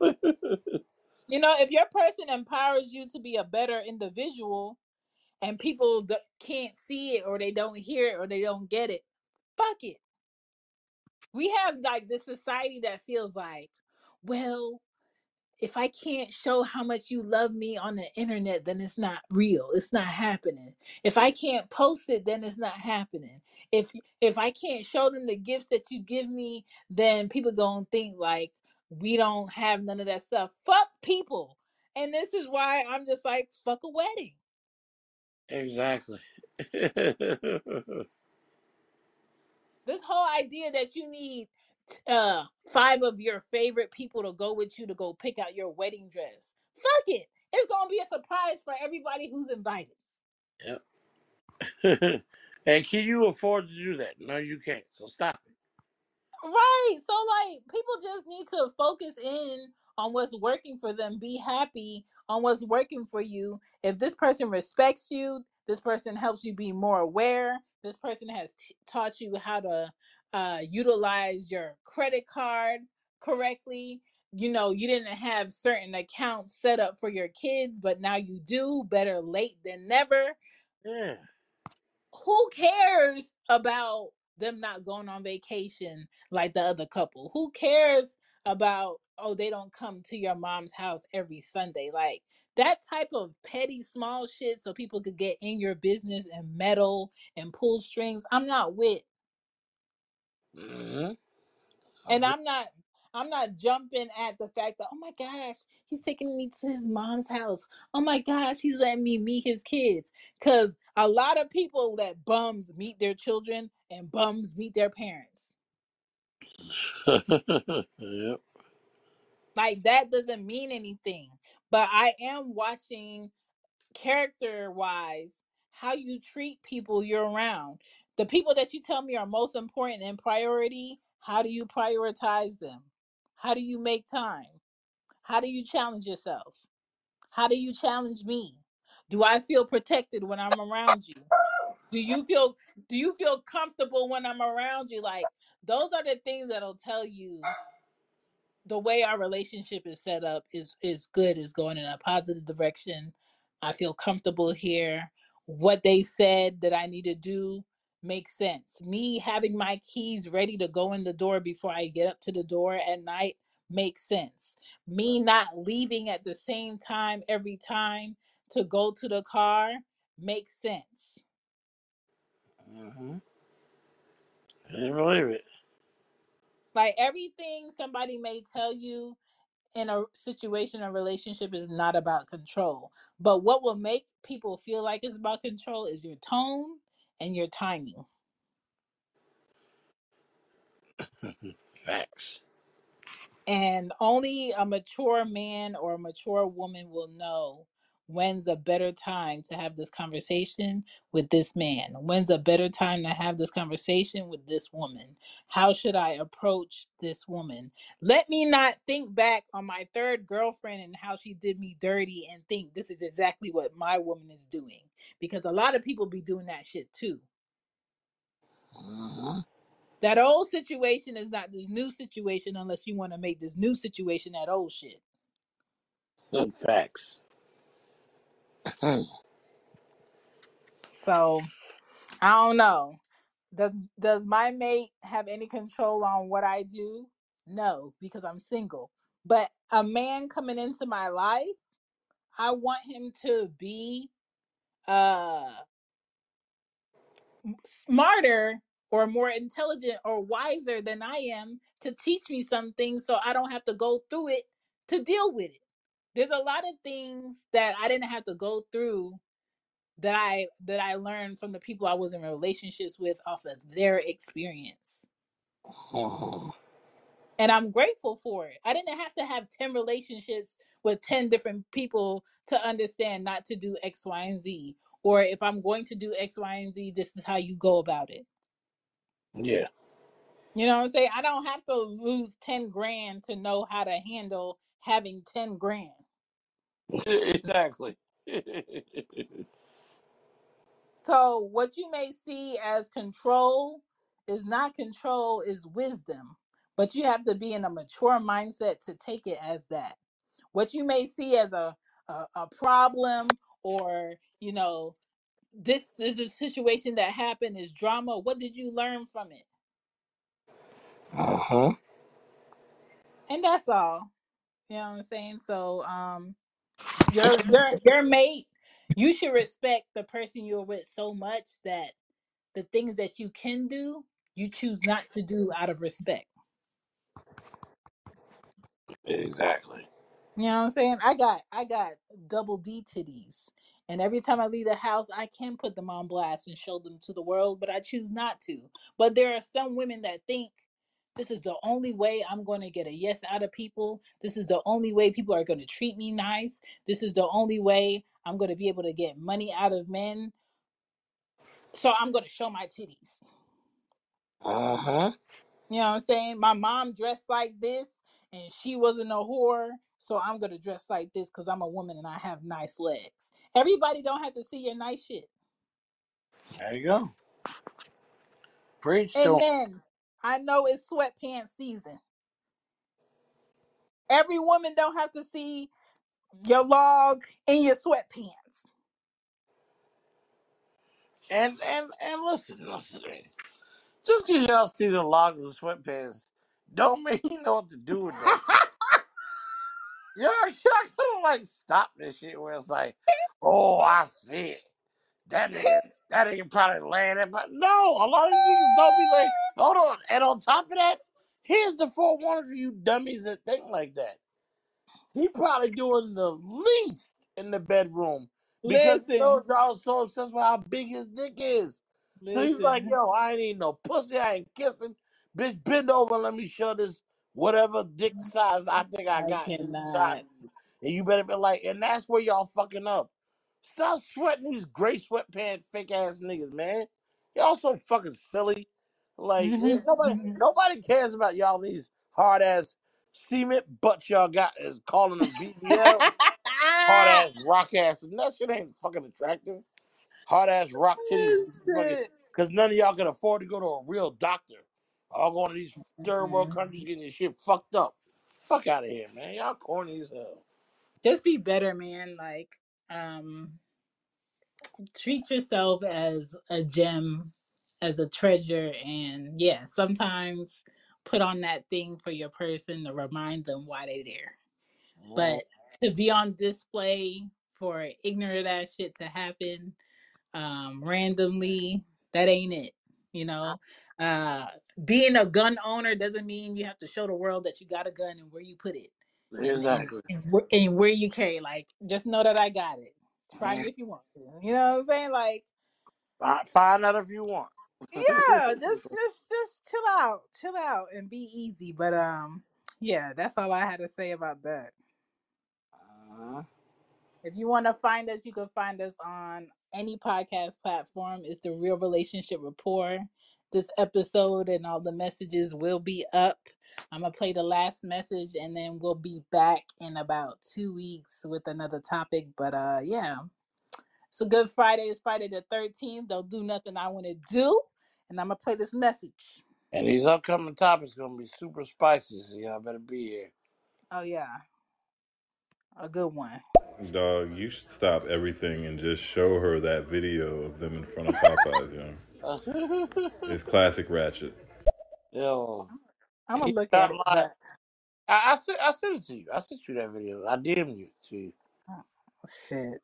A: You know, if your person empowers you to be a better individual and people d- can't see it or they don't hear it or they don't get it, fuck it. We have like this society that feels like, well, if I can't show how much you love me on the internet, then it's not real. It's not happening. If I can't post it, then it's not happening. If if I can't show them the gifts that you give me, then people gonna think like we don't have none of that stuff. Fuck people. And this is why I'm just like, fuck a wedding.
B: exactly.
A: This whole idea that you need uh five of your favorite people to go with you to go pick out your wedding dress. Fuck it. It's gonna be a surprise for everybody who's invited.
B: yep. and can you afford to do that? No, you can't. So stop.
A: Right. So like people just need to focus in on what's working for them. Be happy on what's working for you. If this person respects you, this person helps you be more aware. This person has t- taught you how to uh, utilize your credit card correctly. You know, you didn't have certain accounts set up for your kids, but now you do. Better late than never
B: Yeah.
A: who cares about them not going on vacation like the other couple? Who cares about oh they don't come to your mom's house every Sunday? Like that type of petty small shit so people could get in your business and meddle and pull strings. I'm not with
B: Mm-hmm.
A: And I'm not I'm not jumping at the fact that oh my gosh, he's taking me to his mom's house. Oh my gosh, he's letting me meet his kids. Cause a lot of people let bums meet their children and bums meet their parents.
B: yep.
A: Like that doesn't mean anything. But I am watching character wise how you treat people you're around. The people that you tell me are most important and priority, how do you prioritize them? How do you make time? How do you challenge yourself? How do you challenge me? Do I feel protected when I'm around you? Do you feel do you feel comfortable when I'm around you? Like those are the things that'll tell you the way our relationship is set up is is good is going in a positive direction i feel comfortable here what they said that i need to do makes sense me having my keys ready to go in the door before i get up to the door at night makes sense me not leaving at the same time every time to go to the car makes sense
B: Mm-hmm. I didn't believe it.
A: like everything somebody may tell you in a situation or relationship is not about control. But what will make people feel like it's about control is your tone and your timing.
B: Facts.
A: And only a mature man or a mature woman will know when's a better time to have this conversation with this man. When's a better time to have this conversation with this woman? How should I approach this woman? Let me not think back on my third girlfriend and how she did me dirty and think this is exactly what my woman is doing. Because a lot of people be doing that shit too.
B: Mm-hmm.
A: That old situation is not this new situation unless you want to make this new situation that old shit.
B: Facts.
A: So I don't know. Does does my mate have any control on what I do? No, because I'm single. But a man coming into my life, I want him to be uh smarter or more intelligent or wiser than I am to teach me some things so I don't have to go through it to deal with it. There's a lot of things that I didn't have to go through that I that I learned from the people I was in relationships with off of their experience.
B: Mm-hmm.
A: And I'm grateful for it. I didn't have to have 10 relationships with 10 different people to understand not to do X, Y, and Z. Or if I'm going to do X, Y, and Z, this is how you go about it.
B: Yeah.
A: You know what I'm saying? I don't have to lose 10 grand to know how to handle having 10 grand.
B: Exactly.
A: So what you may see as control is not control, is wisdom. But you have to be in a mature mindset to take it as that. What you may see as a a, a problem or you know this is a situation that happened is drama. What did you learn from it?
B: uh-huh.
A: And that's all. You know what I'm saying? So um your your your mate, you should respect the person you're with so much that the things that you can do, you choose not to do out of respect.
B: Exactly.
A: You know what I'm saying? I got I got double D titties. And every time I leave the house, I can put them on blast and show them to the world, but I choose not to. But there are some women that think this is the only way I'm going to get a yes out of people. This is the only way people are going to treat me nice. This is the only way I'm going to be able to get money out of men. So I'm going to show my titties.
B: Uh-huh.
A: You know what I'm saying? My mom dressed like this and she wasn't a whore. So I'm gonna dress like this because I'm a woman and I have nice legs. Everybody don't have to see your nice shit.
B: There you go. Preach
A: And
B: to
A: men, I know it's sweatpants season. Every woman don't have to see your log in your sweatpants.
B: And and and listen, listen to me. Just because y'all see the logs of sweatpants, don't mean you know what to do with shit. Y'all, y'all gotta like stop this shit where it's like, oh, I see it. That nigga, that nigga probably laying there, but no, a lot of you niggas don't be like, hold on. And on top of that, here's the forewarning for you dummies that think like that. He probably doing the least in the bedroom because he knows y'all are so obsessed with how big his dick is. So he's like,
A: listen.
B: yo, I ain't eating no pussy, I ain't kissing. Bitch, bend over and let me show this whatever dick size I think I
A: I
B: got inside
A: cannot.
B: And you better be like, and that's where y'all fucking up. Stop sweating these gray sweatpants fake ass niggas, man. Y'all so fucking silly. Like mm-hmm. man, nobody mm-hmm. nobody cares about y'all these hard ass cement butts y'all got is calling them BBL. Hard ass rock ass and that shit ain't fucking attractive. hard ass rock titties, fucking,
A: shit.
B: because none of y'all can afford to go to a real doctor. All going to these third world
A: Mm-mm.
B: countries getting this shit fucked up. Fuck out of here, man. Y'all corny as hell.
A: Just be better, man. Like, um, treat yourself as a gem, as a treasure, and yeah, sometimes put on that thing for your person to remind them why they there. But to be on display for ignorant ass shit to happen um, randomly. That ain't it. You know, uh, being a gun owner doesn't mean you have to show the world that you got a gun and where you put it,
B: Exactly.
A: and, wh- and where you carry. Like, just know that I got it. Try
B: Mm.
A: me if you want to. You know what I'm saying? Like,
B: Fi- Find out if you want.
A: yeah, just just just chill out, chill out, and be easy. But um, yeah, that's all I had to say about that.
B: Uh,
A: If you want to find us, you can find us on any podcast platform. It's the Real Relationship Rapport. This episode and all the messages will be up. I'm gonna play the last message and then we'll be back in about two weeks with another topic. But uh yeah. It's a good Friday. It's Friday the 13th. Don't do nothing I want to do. And I'm gonna play this message.
B: and these upcoming topics gonna be super spicy, so y'all better be here.
A: Oh yeah, a good one.
C: Dog, you should stop everything and just show her that video of them in front of Popeyes, yo. It's classic Ratchet.
B: Yo,
A: I'm gonna look at
B: a
A: it,
B: I, I sent I sent it to you. I sent you that video. I DM'd you to you.
A: oh, shit.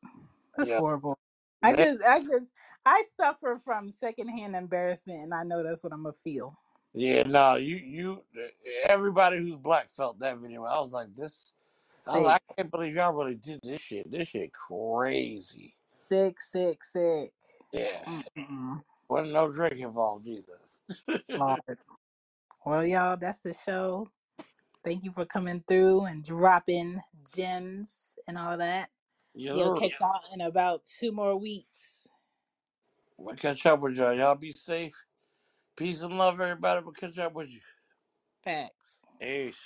A: That's
B: Yeah.
A: horrible. I just, I just, I suffer from secondhand embarrassment, and I know that's what I'm gonna feel.
B: yeah, no, you you everybody who's black felt that video. I was like, this I was like, I can't believe y'all really did this shit. This shit crazy.
A: sick, sick, sick.
B: Yeah.
A: Mm-mm.
B: Wasn't no drink involved either.
A: Lord. Well, y'all, that's the show. Thank you for coming through and dropping gems and all that.
B: yes,
A: We'll catch y'all in about two more weeks.
B: We'll catch up with y'all. Y'all be safe. Peace and love, everybody. We'll catch up with you.
A: Facts.
B: Peace.